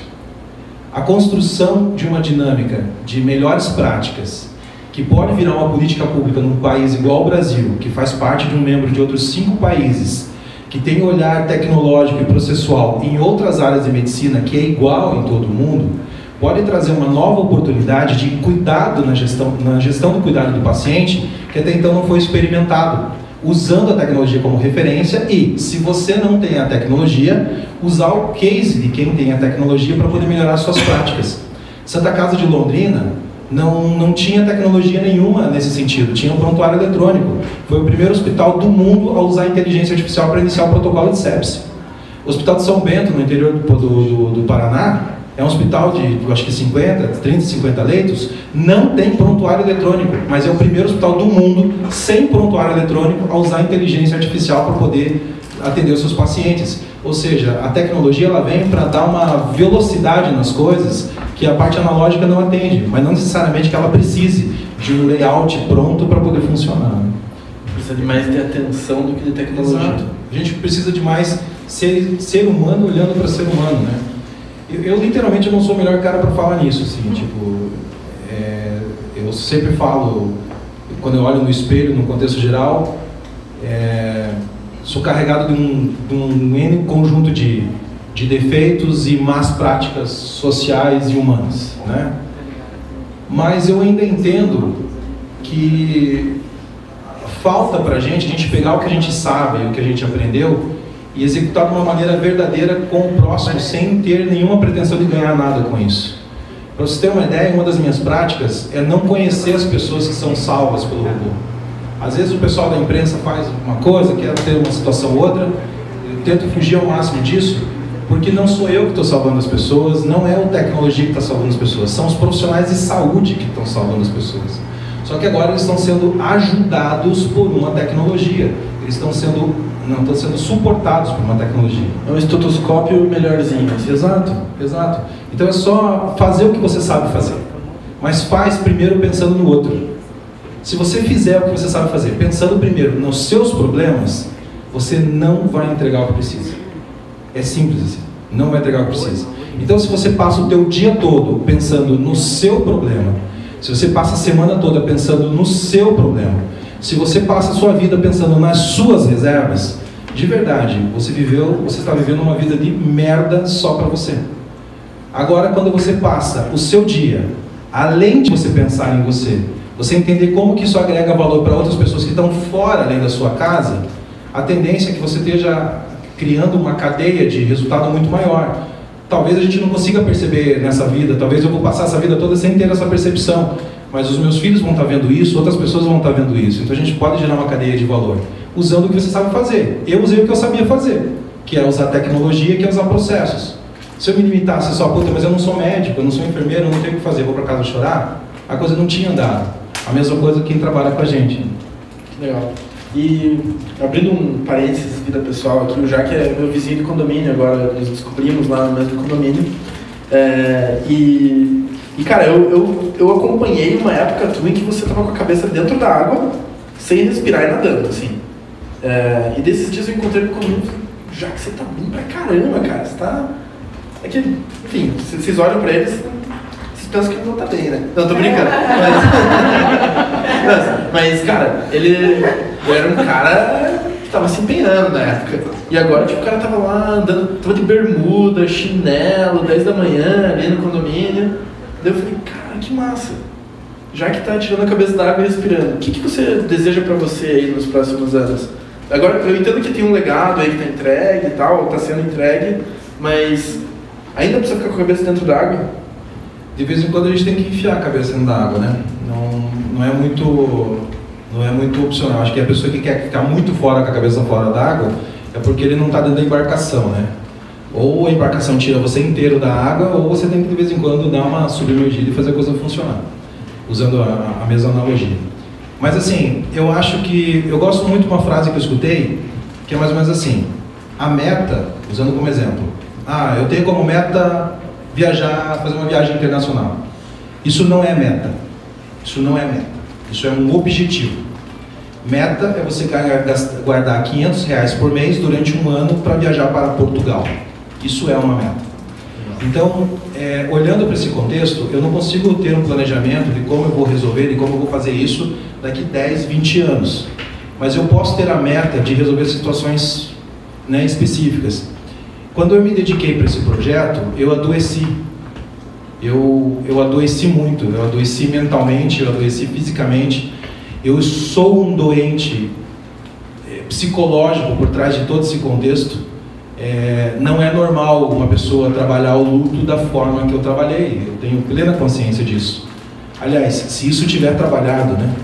A construção de uma dinâmica de melhores práticas que pode virar uma política pública num país igual ao Brasil, que faz parte de um membro de outros cinco países, que tem olhar tecnológico e processual em outras áreas de medicina que é igual em todo o mundo, pode trazer uma nova oportunidade de cuidado na gestão, na gestão do cuidado do paciente que até então não foi experimentado, usando a tecnologia como referência e, se você não tem a tecnologia, usar o case de quem tem a tecnologia para poder melhorar suas práticas. Santa Casa de Londrina não, não tinha tecnologia nenhuma nesse sentido, tinha um prontuário eletrônico. Foi o primeiro hospital do mundo a usar a inteligência artificial para iniciar o protocolo de sepsis. O Hospital de São Bento, no interior do, do, do Paraná, é um hospital de, acho que 50, 30, 50 leitos, não tem prontuário eletrônico, mas é o primeiro hospital do mundo sem prontuário eletrônico a usar inteligência artificial para poder atender os seus pacientes. Ou seja, a tecnologia ela vem para dar uma velocidade nas coisas que a parte analógica não atende, mas não necessariamente que ela precise de um layout pronto para poder funcionar.
Precisa de mais de atenção do que de tecnologia.
Exato. A gente precisa de mais ser, ser humano olhando para ser humano, né? Eu, eu, literalmente não sou o melhor cara para falar nisso, assim, tipo, é, eu sempre falo, quando eu olho no espelho, no contexto geral, é, sou carregado de um, de um N conjunto de, de defeitos e más práticas sociais e humanas, né? Mas eu ainda entendo que falta para a gente, a gente pegar o que a gente sabe, o que a gente aprendeu e executar de uma maneira verdadeira com o próximo, sem ter nenhuma pretensão de ganhar nada com isso. Para você ter uma ideia, uma das minhas práticas é não conhecer as pessoas que são salvas pelo robô. Às vezes o pessoal da imprensa faz uma coisa, quer ter uma situação ou outra, eu tento fugir ao máximo disso, porque não sou eu que estou salvando as pessoas, não é a tecnologia que está salvando as pessoas, são os profissionais de saúde que estão salvando as pessoas. Só que agora eles estão sendo ajudados por uma tecnologia, eles estão sendo não estão sendo suportados por uma tecnologia.
É um estetoscópio melhorzinho.
Exato, exato. Então é só fazer o que você sabe fazer. Mas faz primeiro pensando no outro. Se você fizer o que você sabe fazer, pensando primeiro nos seus problemas, você não vai entregar o que precisa. É simples assim. Não vai entregar o que precisa. Então, se você passa o teu dia todo pensando no seu problema, se você passa a semana toda pensando no seu problema, se você passa a sua vida pensando nas suas reservas, de verdade, você viveu, você está vivendo uma vida de merda só para você. Agora, quando você passa o seu dia, além de você pensar em você, você entender como que isso agrega valor para outras pessoas que estão fora além da sua casa, a tendência é que você esteja criando uma cadeia de resultado muito maior. Talvez a gente não consiga perceber nessa vida, talvez eu vou passar essa vida toda sem ter essa percepção, mas os meus filhos vão estar vendo isso, outras pessoas vão estar vendo isso. Então a gente pode gerar uma cadeia de valor usando o que você sabe fazer. Eu usei o que eu sabia fazer, que é usar tecnologia, que é usar processos. Se eu me limitasse só, puta, mas eu não sou médico, eu não sou enfermeiro, eu não tenho o que fazer, vou para casa chorar, a coisa não tinha andado. A mesma coisa quem trabalha com a gente.
Legal. E abrindo um parênteses vida pessoal aqui, o Jaque é meu vizinho de condomínio agora, nós descobrimos lá no mesmo condomínio. É, e, e cara, eu, eu, eu acompanhei uma época tua em que você estava com a cabeça dentro da água, sem respirar e nadando, assim. É, e desses dias eu encontrei condomínio e já que você tá bem pra caramba, cara, você tá. É que, enfim, vocês olham pra eles, vocês pensam que ele não tá bem, né? Não, tô brincando. Mas, mas cara, ele era um cara que tava se empenhando na época. E agora, tipo, o cara tava lá andando, tava de bermuda, chinelo, 10 da manhã, ali no condomínio. Daí eu falei, cara, que massa. Já que tá tirando a cabeça da água e respirando, o que, que você deseja para você aí nos próximos anos? Agora, eu entendo que tem um legado aí que tá entregue e tal, tá sendo entregue, mas ainda precisa ficar com a cabeça dentro da água?
De vez em quando a gente tem que enfiar a cabeça dentro da água, né? Não, não é muito não é muito opcional. Acho que a pessoa que quer ficar muito fora com a cabeça fora da água é porque ele não está dentro da embarcação, né? Ou a embarcação tira você inteiro da água, ou você tem que de vez em quando dar uma submergida e fazer a coisa funcionar, usando a, a mesma analogia. Mas assim, eu acho que eu gosto muito de uma frase que eu escutei, que é mais ou menos assim: a meta, usando como exemplo, ah, eu tenho como meta viajar, fazer uma viagem internacional. Isso não é meta. Isso não é meta. Isso é um objetivo. Meta é você guardar 500 reais por mês durante um ano para viajar para Portugal. Isso é uma meta. Então, é, olhando para esse contexto, eu não consigo ter um planejamento de como eu vou resolver e como eu vou fazer isso daqui 10, 20 anos. Mas eu posso ter a meta de resolver situações né, específicas. Quando eu me dediquei para esse projeto, eu adoeci eu, eu adoeci muito, eu adoeci mentalmente, eu adoeci fisicamente. Eu sou um doente é, psicológico por trás de todo esse contexto. É, não é normal uma pessoa trabalhar o luto da forma que eu trabalhei. Eu tenho plena consciência disso. Aliás, se isso tiver trabalhado, né?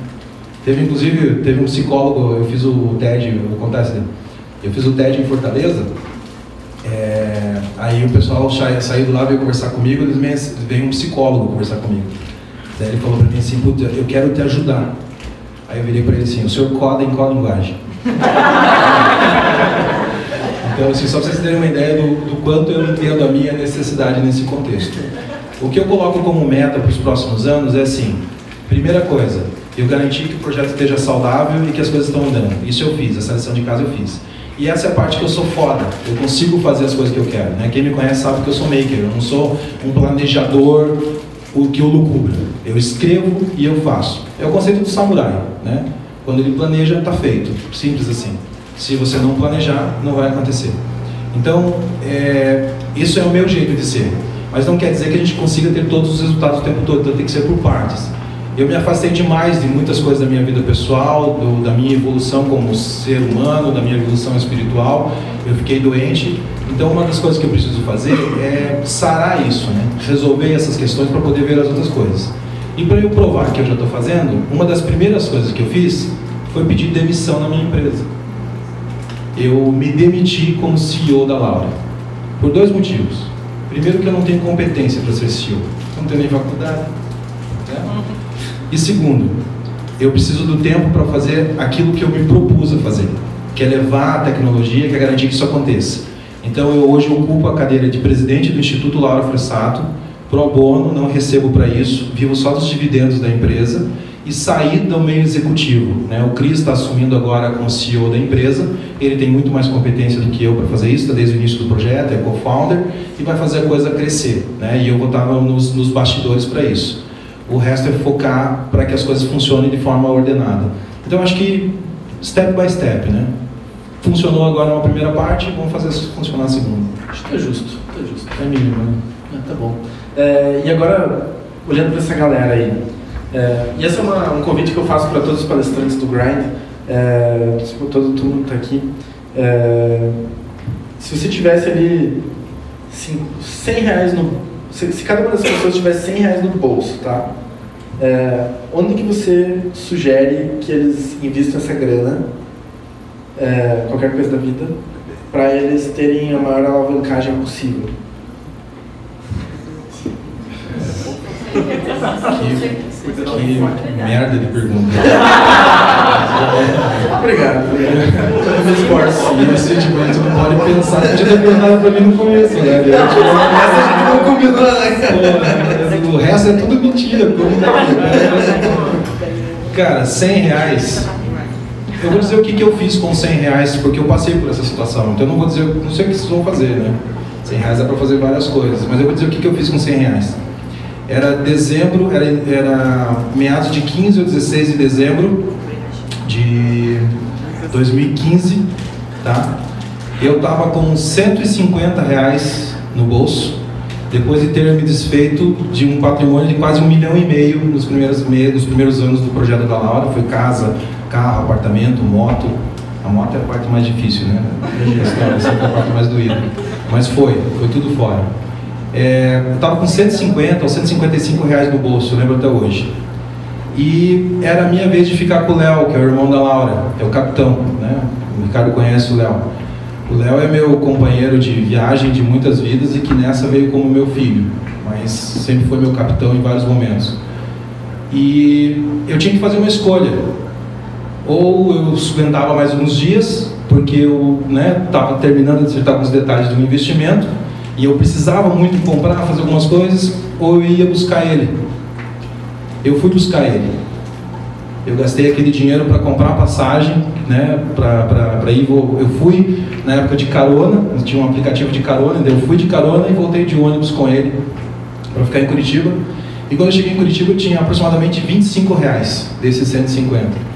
Teve inclusive teve um psicólogo, eu fiz o TED, vou contar. Eu fiz o TED em Fortaleza é, aí o pessoal saiu lá, veio conversar comigo, eles veio um psicólogo conversar comigo. Daí ele falou para mim assim, Puta, eu quero te ajudar. Aí eu virei para ele assim, o senhor coda em qual linguagem? então, assim, só para vocês terem uma ideia do, do quanto eu entendo a minha necessidade nesse contexto. O que eu coloco como meta para os próximos anos é assim, primeira coisa, eu garantir que o projeto esteja saudável e que as coisas estão andando. Isso eu fiz, essa lição de casa eu fiz. E essa é a parte que eu sou foda. Eu consigo fazer as coisas que eu quero. Né? Quem me conhece sabe que eu sou maker. Eu não sou um planejador o que eu lucubra. Eu escrevo e eu faço. É o conceito do samurai. Né? Quando ele planeja, está feito. Simples assim. Se você não planejar, não vai acontecer. Então, é, isso é o meu jeito de ser. Mas não quer dizer que a gente consiga ter todos os resultados o tempo todo. Então tem que ser por partes. Eu me afastei demais de muitas coisas da minha vida pessoal, do, da minha evolução como ser humano, da minha evolução espiritual. Eu fiquei doente. Então, uma das coisas que eu preciso fazer é sarar isso, né? resolver essas questões para poder ver as outras coisas. E para eu provar que eu já estou fazendo, uma das primeiras coisas que eu fiz foi pedir demissão na minha empresa. Eu me demiti como CEO da Laura, por dois motivos. Primeiro, que eu não tenho competência para ser CEO, eu não tenho nem faculdade. Né? E segundo, eu preciso do tempo para fazer aquilo que eu me propus a fazer, que é levar a tecnologia, que é garantir que isso aconteça. Então eu hoje ocupo a cadeira de presidente do Instituto Laura Fressato, pro bono, não recebo para isso, vivo só dos dividendos da empresa e sair do meio executivo. Né? O Cris está assumindo agora como CEO da empresa, ele tem muito mais competência do que eu para fazer isso, está desde o início do projeto, é co-founder e vai fazer a coisa crescer. Né? E eu vou estar nos, nos bastidores para isso. O resto é focar para que as coisas funcionem de forma ordenada. Então acho que step by step, né? Funcionou agora uma primeira parte, vamos fazer funcionar a segunda.
Acho que é justo, é justo. É mínimo, né? É, tá bom. É, e agora, olhando para essa galera aí, é, e esse é uma, um convite que eu faço para todos os palestrantes do Grind, é, todo mundo está aqui. É, se você tivesse ali cinco, 100 reais no. Se, se, cada uma das pessoas tivesse 100 reais no bolso, tá? É, onde que você sugere que eles investam essa grana, é, qualquer coisa da vida, para eles terem a maior alavancagem possível?
Que que merda de pergunta.
obrigado, obrigado.
Me esforço. E esse sentimento não pode pensar. Podia ter perguntado pra mim no começo, né?
Essa a gente não combinou,
né? o resto é tudo mentira. Cara, 100 reais. Eu vou dizer o que, que eu fiz com 100 reais, porque eu passei por essa situação. Então eu não vou dizer, não sei o que vocês vão fazer, né? 100 reais é para fazer várias coisas, mas eu vou dizer o que, que eu fiz com 100 reais. Era dezembro, era, era meados de 15 ou 16 de dezembro de 2015, tá? Eu estava com 150 reais no bolso, depois de ter me desfeito de um patrimônio de quase um milhão e meio nos primeiros, nos primeiros anos do projeto da Laura. Foi casa, carro, apartamento, moto. A moto é a parte mais difícil, né? Essa é a parte mais doída. Mas foi, foi tudo fora. É, eu estava com 150 ou 155 reais no bolso, eu lembro até hoje. E era a minha vez de ficar com o Léo, que é o irmão da Laura, é o capitão, né? O Ricardo conhece o Léo. O Léo é meu companheiro de viagem de muitas vidas e que nessa veio como meu filho, mas sempre foi meu capitão em vários momentos. E eu tinha que fazer uma escolha. Ou eu aguentava mais alguns dias, porque eu estava né, terminando de acertar alguns detalhes do investimento, e eu precisava muito comprar, fazer algumas coisas, ou eu ia buscar ele. Eu fui buscar ele. Eu gastei aquele dinheiro para comprar a passagem, né, para ir. Eu fui na época de carona, tinha um aplicativo de carona, eu fui de carona e voltei de ônibus com ele para ficar em Curitiba. E quando eu cheguei em Curitiba, eu tinha aproximadamente 25 reais desses 150.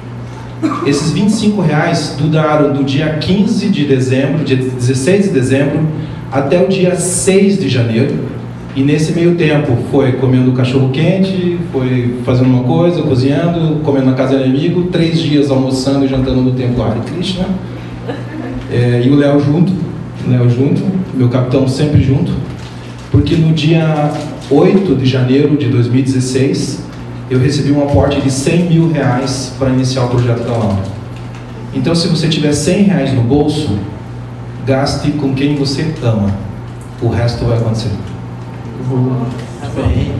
Esses 25 reais duraram do dia 15 de dezembro, dia 16 de dezembro, até o dia 6 de janeiro. E nesse meio tempo foi comendo cachorro quente, foi fazendo uma coisa, cozinhando, comendo na casa do amigo, três dias almoçando e jantando no templo Hare Krishna. É, e o Léo junto, Léo junto, meu capitão sempre junto, porque no dia 8 de janeiro de 2016 eu recebi um aporte de 100 mil reais para iniciar o projeto da Laura. Então, se você tiver 100 reais no bolso, gaste com quem você ama. O resto vai acontecer.
Muito bem.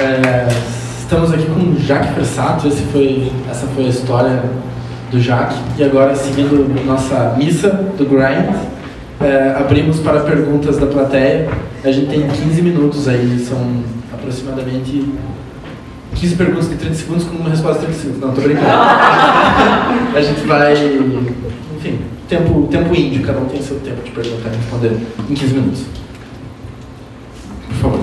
É, estamos aqui com o Jaque Versato. Esse foi, essa foi a história do Jaque. E agora, seguindo nossa missa do Grind, é, abrimos para perguntas da plateia. A gente tem 15 minutos aí, são aproximadamente 15 perguntas de 30 segundos com uma resposta de 30 segundos. Não, tô brincando. a gente vai. Enfim, tempo, tempo índio, cada um tem seu tempo de perguntar e responder em 15 minutos. Por favor.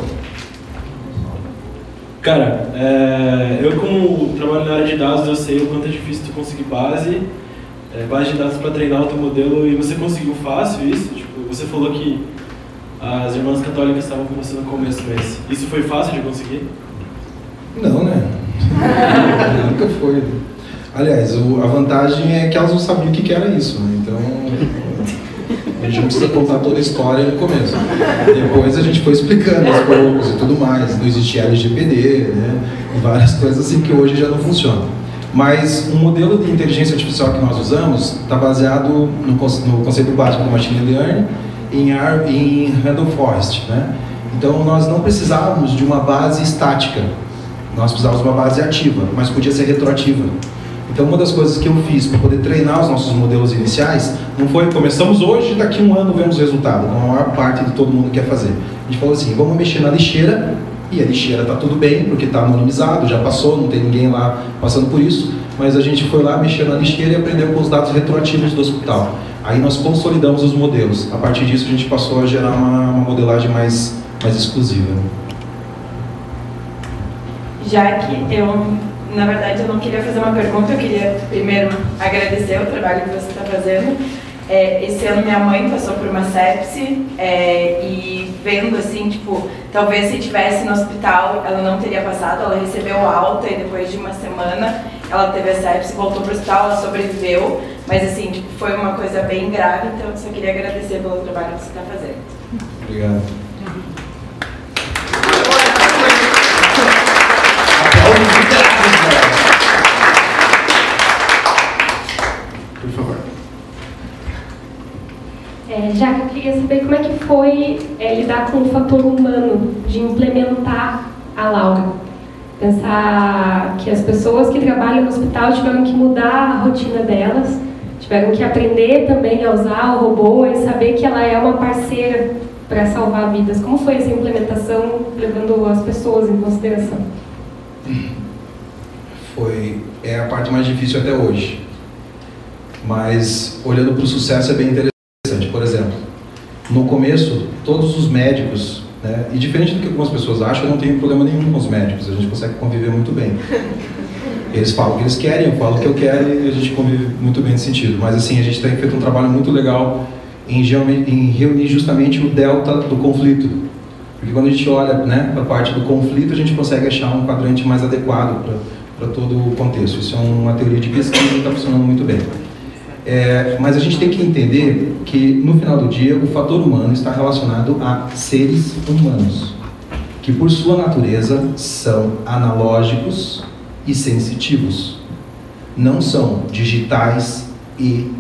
Cara, é, eu como trabalho na área de dados, eu sei o quanto é difícil tu conseguir base, é, base de dados para treinar o teu modelo e você conseguiu fácil isso? Tipo, você falou que as irmãs católicas estavam com você no começo, mas isso foi fácil de conseguir?
Não, né? Nunca foi. Aliás, o, a vantagem é que elas não sabiam o que, que era isso, né? Então, a gente não precisa contar toda a história no começo. Depois a gente foi explicando aos poucos e tudo mais. Não existia LGPD, né? E várias coisas assim que hoje já não funcionam. Mas o modelo de inteligência artificial que nós usamos está baseado no, no conceito básico do machine learning em, em Randall Forest. Né? Então nós não precisávamos de uma base estática, nós precisávamos de uma base ativa, mas podia ser retroativa. Então, uma das coisas que eu fiz para poder treinar os nossos modelos iniciais não foi começamos hoje, daqui a um ano vemos o resultado, como a maior parte de todo mundo quer fazer. A gente falou assim: vamos mexer na lixeira, e a lixeira está tudo bem, porque está anonimizado, já passou, não tem ninguém lá passando por isso, mas a gente foi lá mexer na lixeira e aprendeu com os dados retroativos do hospital. Aí nós consolidamos os modelos. A partir disso, a gente passou a gerar uma, uma modelagem mais, mais exclusiva.
Já que eu na verdade, eu não queria fazer uma pergunta, eu queria primeiro agradecer o trabalho que você está fazendo. É, esse ano minha mãe passou por uma sepse é, e vendo assim, tipo, talvez se tivesse no hospital ela não teria passado, ela recebeu alta e depois de uma semana ela teve a sepse, voltou para o hospital, ela sobreviveu, mas assim, tipo, foi uma coisa bem grave, então eu só queria agradecer pelo trabalho que você está fazendo.
Obrigado.
Por favor.
É, já que eu queria saber como é que foi é, lidar com o fator humano, de implementar a Laura. Pensar que as pessoas que trabalham no hospital tiveram que mudar a rotina delas, tiveram que aprender também a usar o robô e saber que ela é uma parceira para salvar vidas. Como foi essa implementação, levando as pessoas em consideração?
Foi é a parte mais difícil até hoje. Mas olhando para o sucesso é bem interessante. Por exemplo, no começo, todos os médicos, né, e diferente do que algumas pessoas acham, eu não tenho problema nenhum com os médicos, a gente consegue conviver muito bem. Eles falam o que eles querem, eu falo o que eu quero e a gente convive muito bem nesse sentido. Mas assim, a gente tem feito um trabalho muito legal em, em reunir justamente o delta do conflito. Porque quando a gente olha né, para a parte do conflito, a gente consegue achar um quadrante mais adequado para todo o contexto. Isso é uma teoria de pesquisa que está funcionando muito bem. É, mas a gente tem que entender que, no final do dia, o fator humano está relacionado a seres humanos, que, por sua natureza, são analógicos e sensitivos. Não são digitais e,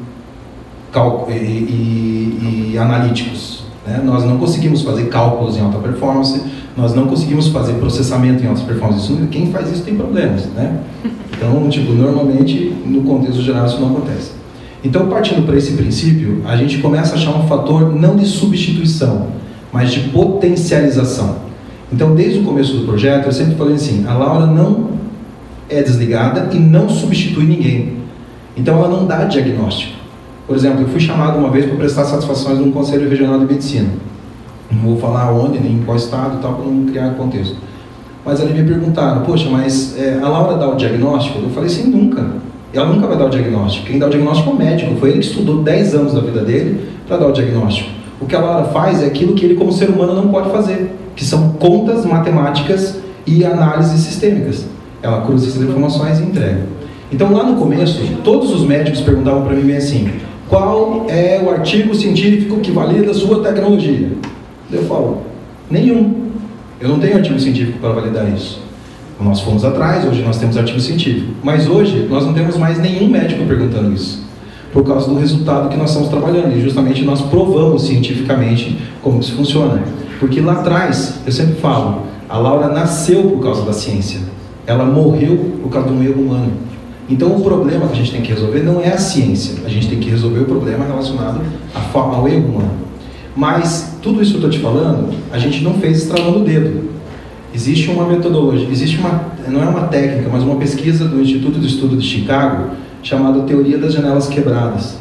e, e, e analíticos. Né? Nós não conseguimos fazer cálculos em alta performance, nós não conseguimos fazer processamento em alta performance. Quem faz isso tem problemas. Né? Então, tipo, normalmente, no contexto geral, isso não acontece. Então, partindo para esse princípio, a gente começa a achar um fator não de substituição, mas de potencialização. Então, desde o começo do projeto, eu sempre falei assim: a Laura não é desligada e não substitui ninguém. Então, ela não dá diagnóstico. Por exemplo, eu fui chamado uma vez para prestar satisfações num Conselho Regional de Medicina. Não vou falar onde, nem em qual estado tal, para não criar contexto. Mas ali me perguntaram: poxa, mas é, a Laura dá o diagnóstico? Eu falei: sim, nunca. Ela nunca vai dar o diagnóstico. Quem dá o diagnóstico é o médico. Foi ele que estudou 10 anos da vida dele para dar o diagnóstico. O que a Laura faz é aquilo que ele, como ser humano, não pode fazer, que são contas matemáticas e análises sistêmicas. Ela cruza essas informações e entrega. Então, lá no começo, todos os médicos perguntavam para mim assim: qual é o artigo científico que valida a sua tecnologia? Eu falo: nenhum. Eu não tenho artigo científico para validar isso. Nós fomos atrás, hoje nós temos artigo científico. Mas hoje nós não temos mais nenhum médico perguntando isso. Por causa do resultado que nós estamos trabalhando. E justamente nós provamos cientificamente como isso funciona. Porque lá atrás, eu sempre falo, a Laura nasceu por causa da ciência. Ela morreu por causa do erro humano. Então o problema que a gente tem que resolver não é a ciência. A gente tem que resolver o problema relacionado ao erro humano. Mas tudo isso que eu estou te falando, a gente não fez estralando o dedo. Existe uma metodologia, existe uma, não é uma técnica, mas uma pesquisa do Instituto de Estudo de Chicago chamada Teoria das Janelas Quebradas,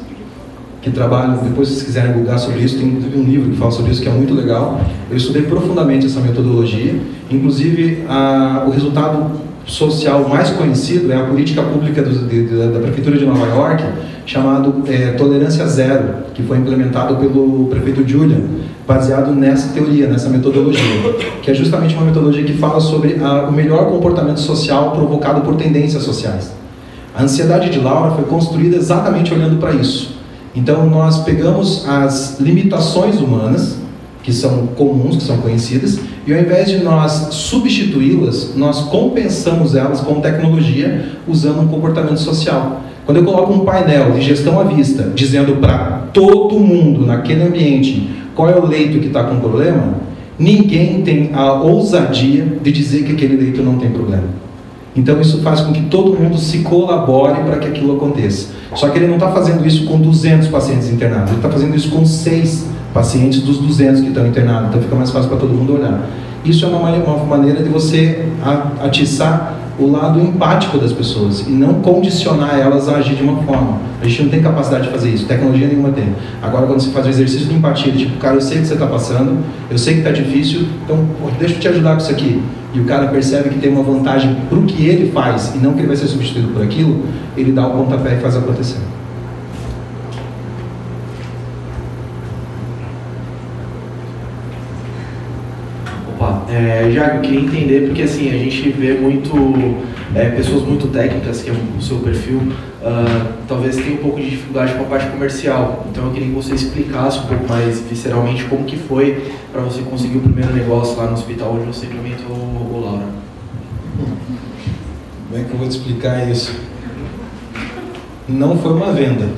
que trabalha, depois se vocês quiserem googar sobre isso, tem um livro que fala sobre isso que é muito legal. Eu estudei profundamente essa metodologia, inclusive a, o resultado social mais conhecido é a política pública do, de, de, da Prefeitura de Nova York, chamado é, Tolerância Zero, que foi implementado pelo prefeito Julian, baseado nessa teoria, nessa metodologia, que é justamente uma metodologia que fala sobre a, o melhor comportamento social provocado por tendências sociais. A ansiedade de Laura foi construída exatamente olhando para isso. Então, nós pegamos as limitações humanas, que são comuns, que são conhecidas, e ao invés de nós substituí-las, nós compensamos elas com tecnologia usando um comportamento social. Quando eu coloco um painel de gestão à vista, dizendo para todo mundo naquele ambiente qual é o leito que está com problema, ninguém tem a ousadia de dizer que aquele leito não tem problema. Então isso faz com que todo mundo se colabore para que aquilo aconteça. Só que ele não está fazendo isso com 200 pacientes internados, ele está fazendo isso com 6 pacientes dos 200 que estão internados. Então fica mais fácil para todo mundo olhar. Isso é uma, uma maneira de você atiçar o lado empático das pessoas e não condicionar elas a agir de uma forma. A gente não tem capacidade de fazer isso, tecnologia nenhuma tem. Agora, quando você faz o exercício de empatia, tipo, cara, eu sei que você está passando, eu sei que está difícil, então deixa eu te ajudar com isso aqui. E o cara percebe que tem uma vantagem para o que ele faz e não que ele vai ser substituído por aquilo, ele dá o pontapé e faz acontecer.
É, já eu queria entender, porque assim, a gente vê muito é, pessoas muito técnicas, que é o seu perfil, uh, talvez tenha um pouco de dificuldade com a parte comercial. Então eu queria que você explicasse um pouco mais visceralmente como que foi para você conseguir o primeiro negócio lá no hospital onde você implementou o Laura.
Como é que eu vou te explicar isso? Não foi uma venda.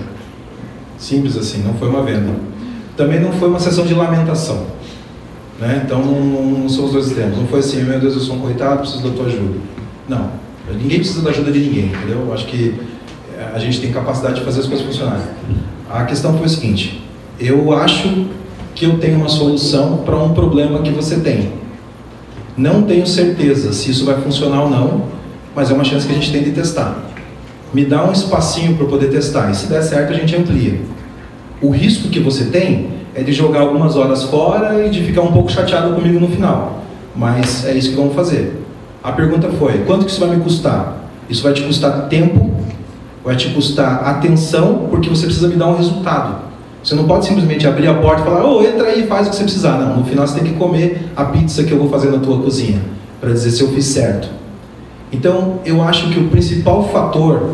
Simples assim, não foi uma venda. Também não foi uma sessão de lamentação. Né? Então não, são os dois extremos. Não foi assim, meu Deus, eu sou um coitado, preciso da tua ajuda. Não. Ninguém precisa da ajuda de ninguém, entendeu? Eu acho que eh, a gente tem capacidade de fazer as coisas funcionarem. A questão foi o seguinte: eu acho que eu tenho uma solução para um problema que você tem. Não tenho certeza se isso vai funcionar ou não, mas é uma chance que a gente tem de testar. Me dá um espacinho para poder testar, e se der certo a gente amplia. O risco que você tem é de jogar algumas horas fora e de ficar um pouco chateado comigo no final. Mas é isso que vamos fazer. A pergunta foi: quanto que isso vai me custar? Isso vai te custar tempo, vai te custar atenção, porque você precisa me dar um resultado. Você não pode simplesmente abrir a porta e falar: oh, entra aí faz o que você precisar. Não, no final você tem que comer a pizza que eu vou fazer na tua cozinha, para dizer se eu fiz certo. Então, eu acho que o principal fator,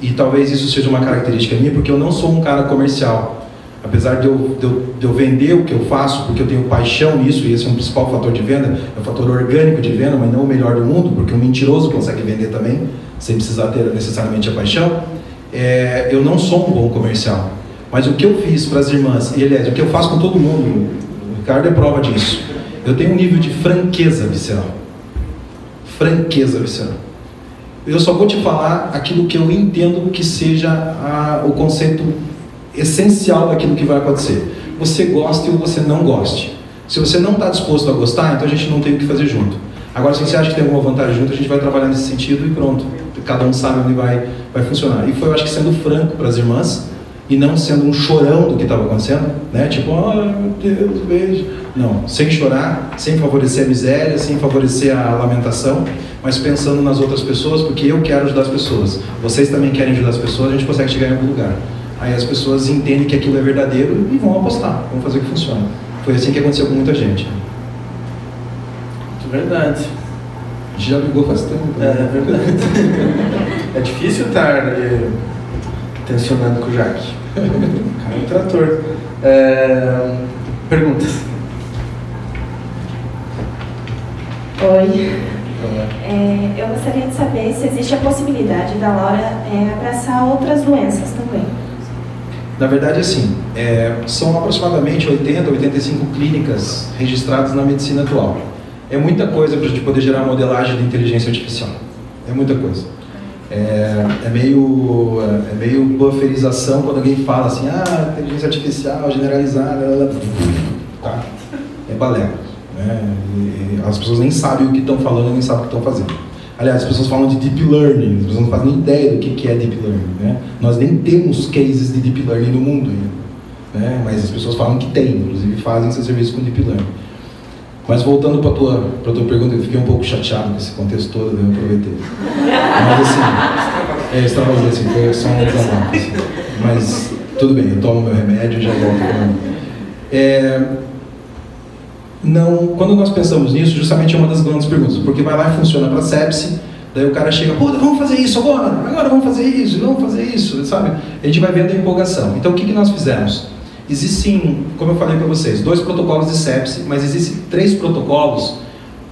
e talvez isso seja uma característica minha, porque eu não sou um cara comercial, apesar de eu, de, eu, de eu, vender o que eu faço, porque eu tenho paixão nisso, e esse é um principal fator de venda, é um fator orgânico de venda, mas não o melhor do mundo, porque um mentiroso consegue vender também, sem precisar ter necessariamente a paixão, é, eu não sou um bom comercial. Mas o que eu fiz para as irmãs, e aliás, o que eu faço com todo mundo, o Ricardo é prova disso, eu tenho um nível de franqueza visceral. Franqueza visceral. Eu só vou te falar aquilo que eu entendo que seja a, o conceito essencial daquilo que vai acontecer. Você goste ou você não goste. Se você não está disposto a gostar, então a gente não tem o que fazer junto. Agora, se você acha que tem alguma vantagem junto, a gente vai trabalhar nesse sentido e pronto. Cada um sabe onde vai, vai funcionar. E foi, eu acho que, sendo franco para as irmãs e não sendo um chorão do que estava acontecendo, né? Tipo, oh, meu Deus, beijo. Não, sem chorar, sem favorecer a miséria, sem favorecer a lamentação, mas pensando nas outras pessoas, porque eu quero ajudar as pessoas. Vocês também querem ajudar as pessoas, a gente consegue chegar em algum lugar. Aí as pessoas entendem que aquilo é verdadeiro e vão apostar, vão fazer o que funciona. Foi assim que aconteceu com muita gente.
Muito verdade.
A gente já brigou faz tempo.
Né? É, é verdade. é difícil estar ali, tensionando com o Jaque. cara é um trator. É, perguntas?
Oi. É, eu gostaria de saber se existe a possibilidade da Laura é, abraçar outras doenças também.
Na verdade, assim, é, são aproximadamente 80, 85 clínicas registradas na medicina atual. É muita coisa para a gente poder gerar modelagem de inteligência artificial. É muita coisa. É, é, meio, é meio bufferização quando alguém fala assim, ah, inteligência artificial generalizada, tá? É balé. Né? As pessoas nem sabem o que estão falando, nem sabem o que estão fazendo. Aliás, as pessoas falam de deep learning, as pessoas não fazem nem ideia do que é deep learning. Né? Nós nem temos cases de deep learning no mundo ainda. Né? Mas as pessoas falam que tem, inclusive fazem seus serviços com deep learning. Mas voltando para a tua, tua pergunta, eu fiquei um pouco chateado com esse contexto todo, né? eu aproveitei. Mas assim, é, extravasei, assim, foi só um desabafo. Assim. Mas tudo bem, eu tomo meu remédio e já volto. É, não, quando nós pensamos nisso, justamente é uma das grandes perguntas, porque vai lá e funciona para sepse, daí o cara chega, puta, vamos fazer isso agora, agora vamos fazer isso, vamos fazer isso, sabe? A gente vai vendo a empolgação. Então o que, que nós fizemos? Existem, como eu falei para vocês, dois protocolos de sepse, mas existem três protocolos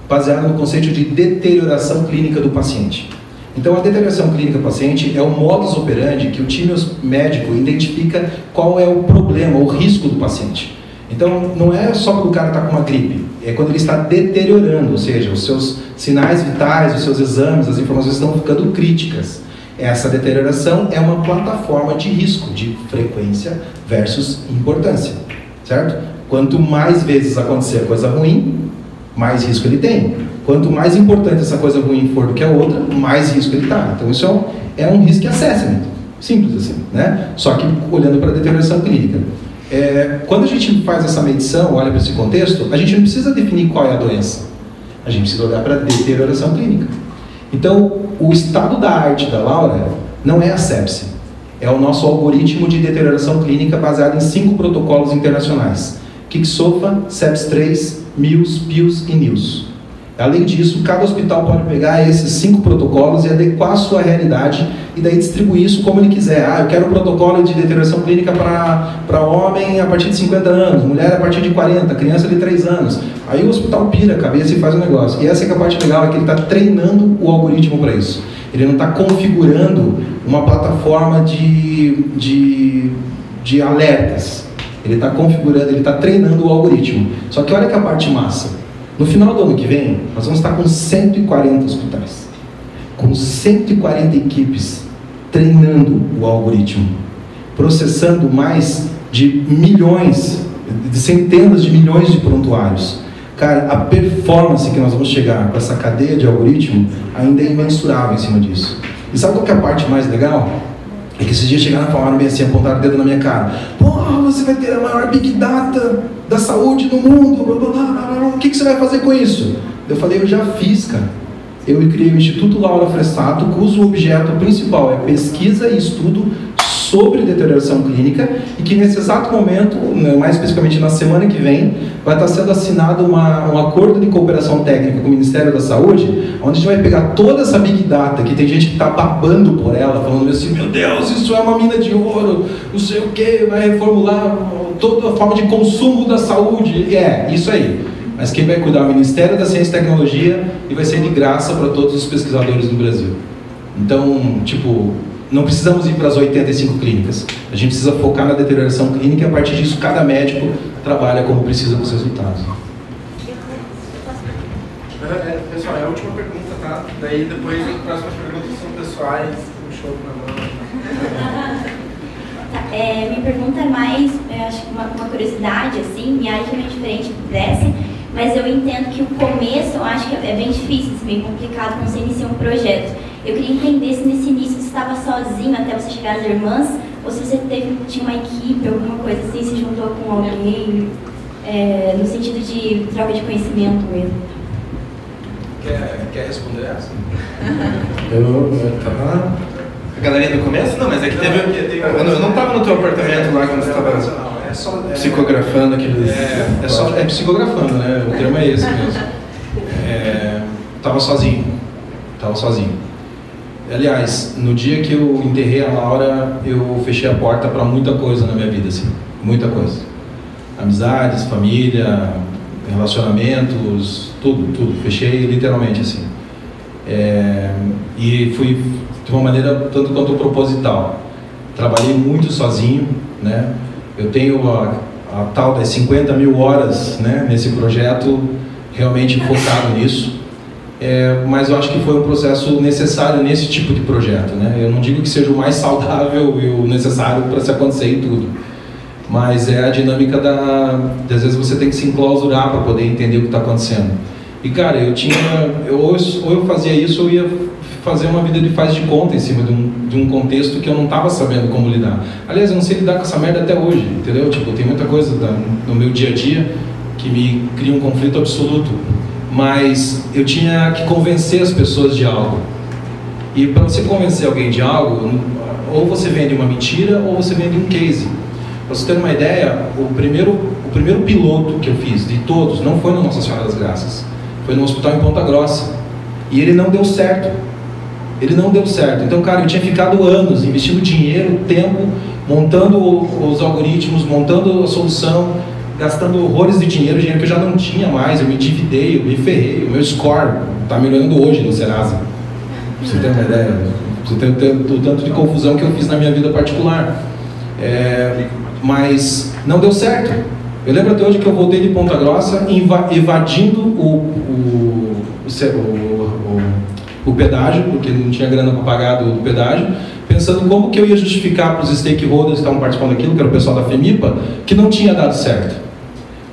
baseados no conceito de deterioração clínica do paciente. Então, a deterioração clínica do paciente é o modus operandi que o time médico identifica qual é o problema, o risco do paciente. Então, não é só quando o cara está com uma gripe, é quando ele está deteriorando, ou seja, os seus sinais vitais, os seus exames, as informações estão ficando críticas. Essa deterioração é uma plataforma de risco, de frequência versus importância, certo? Quanto mais vezes acontecer coisa ruim, mais risco ele tem. Quanto mais importante essa coisa ruim for do que a outra, mais risco ele está. Então isso é um, é risk assessment, simples assim, né? Só que olhando para a deterioração clínica. É, quando a gente faz essa medição, olha para esse contexto, a gente não precisa definir qual é a doença. A gente precisa olhar para a deterioração clínica. Então, o estado da arte da Laura não é a sepse. É o nosso algoritmo de deterioração clínica baseado em cinco protocolos internacionais. Kiksofa, SEPS3, MILS, PILS e NILS. Além disso, cada hospital pode pegar esses cinco protocolos e adequar a sua realidade e daí distribuir isso como ele quiser. Ah, eu quero um protocolo de deterioração clínica para homem a partir de 50 anos, mulher a partir de 40, criança de 3 anos. Aí o hospital pira a cabeça e faz o um negócio. E essa é a parte legal, é que ele está treinando o algoritmo para isso. Ele não está configurando uma plataforma de, de, de alertas. Ele está configurando, ele está treinando o algoritmo. Só que olha que a parte massa. No final do ano que vem, nós vamos estar com 140 hospitais, com 140 equipes treinando o algoritmo, processando mais de milhões, de centenas de milhões de prontuários. Cara, a performance que nós vamos chegar com essa cadeia de algoritmo ainda é imensurável em cima disso. E sabe qual é a parte mais legal? É que esses dias chegaram e falaram bem assim, apontaram o dedo na minha cara. Porra, você vai ter a maior Big Data da saúde do mundo, blá, blá, blá, blá. o que, que você vai fazer com isso? Eu falei, eu já fiz, cara. Eu criei o Instituto Laura Fressato, cujo objeto principal é pesquisa e estudo sobre deterioração clínica e que nesse exato momento, né, mais especificamente na semana que vem, vai estar sendo assinado uma, um acordo de cooperação técnica com o Ministério da Saúde, onde a gente vai pegar toda essa Big Data, que tem gente que está babando por ela, falando assim, meu Deus, isso é uma mina de ouro, não sei o que, vai reformular toda a forma de consumo da saúde. É, isso aí. Mas quem vai cuidar é o Ministério da Ciência e Tecnologia e vai ser de graça para todos os pesquisadores do Brasil. Então, tipo, não precisamos ir para as 85 clínicas. A gente precisa focar na deterioração clínica e a partir disso cada médico trabalha como precisa com os resultados.
É, pessoal, é a última pergunta, tá? Daí depois as próximas perguntas são pessoais, um show na mão.
Tá, é, minha pergunta é mais, acho que uma, uma, curiosidade, assim, minha área é bem diferente dessa, mas eu entendo que o começo, eu acho que é bem difícil, assim, bem complicado quando você inicia um projeto. Eu queria entender se nesse início você estava sozinho até você chegar às irmãs, ou se você teve, tinha uma equipe, alguma coisa assim, se juntou com alguém, é, no sentido de troca de conhecimento mesmo.
Quer, quer responder essa?
eu, eu tava...
A galerinha do começo? Não, mas é que teve. Eu não estava no teu apartamento lá quando você estava
é só,
é, psicografando aqueles.
É, é, só, é psicografando, né? O termo é esse mesmo. É, tava sozinho. Tava sozinho. Aliás, no dia que eu enterrei a Laura, eu fechei a porta para muita coisa na minha vida, assim, muita coisa. Amizades, família, relacionamentos, tudo, tudo. Fechei literalmente assim. É, e fui de uma maneira tanto quanto proposital. Trabalhei muito sozinho, né? Eu tenho a, a tal das 50 mil horas né, nesse projeto, realmente focado nisso. É, mas eu acho que foi um processo necessário nesse tipo de projeto. Né? Eu não digo que seja o mais saudável e o necessário para se acontecer em tudo, mas é a dinâmica da. Às vezes você tem que se enclausurar para poder entender o que está acontecendo. E cara, eu tinha. Eu, ou, eu, fazia isso ou ia fazer uma vida de faz de conta em cima de um, de um contexto que eu não estava sabendo como lidar. Aliás, eu não sei lidar com essa merda até hoje, entendeu? Tipo, tem muita coisa da, no meu dia a dia que me cria um conflito absoluto mas eu tinha que convencer as pessoas de algo. E para você convencer alguém de algo, ou você vende uma mentira ou você vende um case. Para você ter uma ideia, o primeiro, o primeiro piloto que eu fiz de todos não foi no Nossa Senhora das Graças, foi no hospital em Ponta Grossa. E ele não deu certo. Ele não deu certo. Então, cara, eu tinha ficado anos investindo dinheiro, tempo, montando os algoritmos, montando a solução, gastando horrores de dinheiro, dinheiro que eu já não tinha mais, eu me endividei, eu me ferrei, o meu score está melhorando hoje no Serasa. Você tem uma ideia? Você tem, o tanto de confusão que eu fiz na minha vida particular. É, mas não deu certo. Eu lembro até hoje que eu voltei de Ponta Grossa evadindo o, o, o, o, o pedágio, porque não tinha grana para pagar do pedágio, pensando como que eu ia justificar para os stakeholders que estavam participando daquilo, que era o pessoal da FEMIPA, que não tinha dado certo.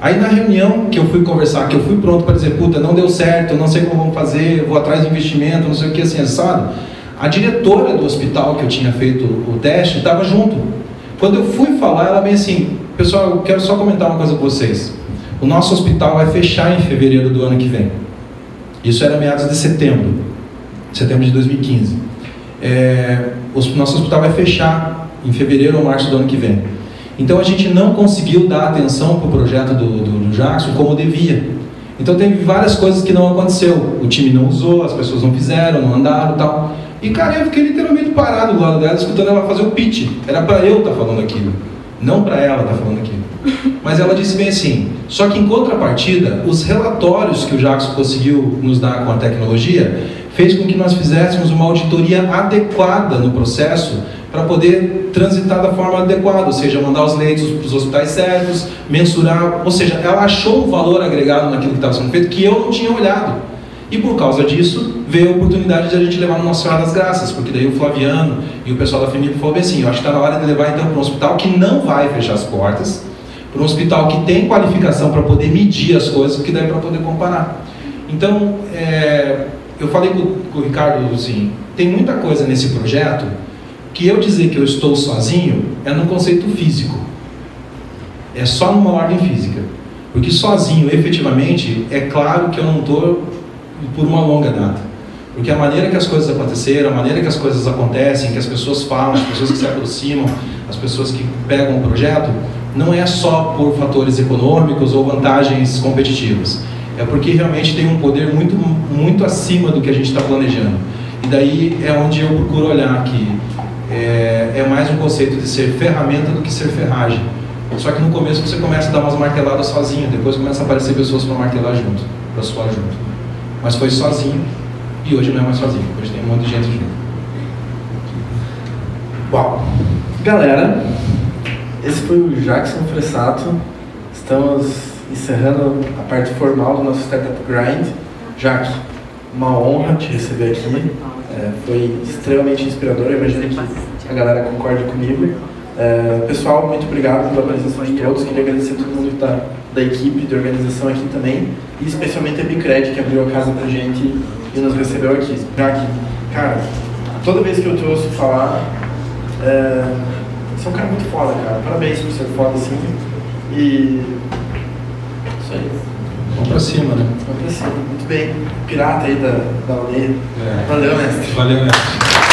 Aí na reunião que eu fui conversar, que eu fui pronto para dizer, puta, não deu certo, não sei como vamos fazer, vou atrás de investimento, não sei o que, assim, assado, a diretora do hospital que eu tinha feito o teste estava junto. Quando eu fui falar, ela bem assim, pessoal, eu quero só comentar uma coisa com vocês. O nosso hospital vai fechar em fevereiro do ano que vem. Isso era meados de setembro, setembro de 2015. É, o nosso hospital vai fechar em fevereiro ou março do ano que vem. Então a gente não conseguiu dar atenção para o projeto do, do, do Jackson como devia. Então teve várias coisas que não aconteceu. O time não usou, as pessoas não fizeram, não andaram tal. E cara, eu fiquei literalmente parado do lado dela, escutando ela fazer o pitch. Era para eu estar tá falando aquilo, não para ela estar tá falando aquilo. Mas ela disse bem assim: só que em contrapartida, os relatórios que o Jackson conseguiu nos dar com a tecnologia fez com que nós fizéssemos uma auditoria adequada no processo para poder transitar da forma adequada, ou seja, mandar os leitos para os hospitais certos, mensurar, ou seja, ela achou um valor agregado naquilo que estava sendo feito que eu não tinha olhado. E por causa disso, veio a oportunidade de a gente levar no Nossa Senhora das Graças, porque daí o Flaviano e o pessoal da FEMIP falou assim, eu acho que está na hora de levar então para um hospital que não vai fechar as portas, para um hospital que tem qualificação para poder medir as coisas, porque daí para poder comparar. Então, é, eu falei com, o Ricardo assim, tem muita coisa nesse projeto que eu dizer que eu estou sozinho é no conceito físico. É só numa ordem física. Porque sozinho, efetivamente, é claro que eu não estou por uma longa data. Porque a maneira que as coisas aconteceram, a maneira que as coisas acontecem, que as pessoas falam, as pessoas que se aproximam, as pessoas que pegam o projeto, não é só por fatores econômicos ou vantagens competitivas. É porque realmente tem um poder muito, muito acima do que a gente está planejando. E daí é onde eu procuro olhar que é, é mais um conceito de ser ferramenta do que ser ferragem. Só que no começo você começa a dar umas marteladas sozinho, depois começa a aparecer pessoas para martelar junto, para suar junto. Mas foi sozinho e hoje não é mais sozinho, hoje tem um monte de gente junto.
Uau! Galera, esse foi o Jackson Fressato. Estamos encerrando a parte formal do nosso Startup Grind. Jack, uma honra te receber aqui. É, foi extremamente inspirador. Eu imagino que a galera concorde comigo. É, pessoal, muito obrigado pela presença de todos. Queria agradecer a todo mundo da, da equipe de organização aqui também. E especialmente a Bicred, que abriu a casa pra gente e nos recebeu aqui. Jack, cara, toda vez que eu te ouço falar, é, você é um cara muito foda, cara. Parabéns por ser foda assim. E. Isso aí.
Vamos pra cima, né?
Vamos pra cima. Muito bem. Pirata aí da, da aldeia. É. Valeu, mestre.
Valeu, mestre.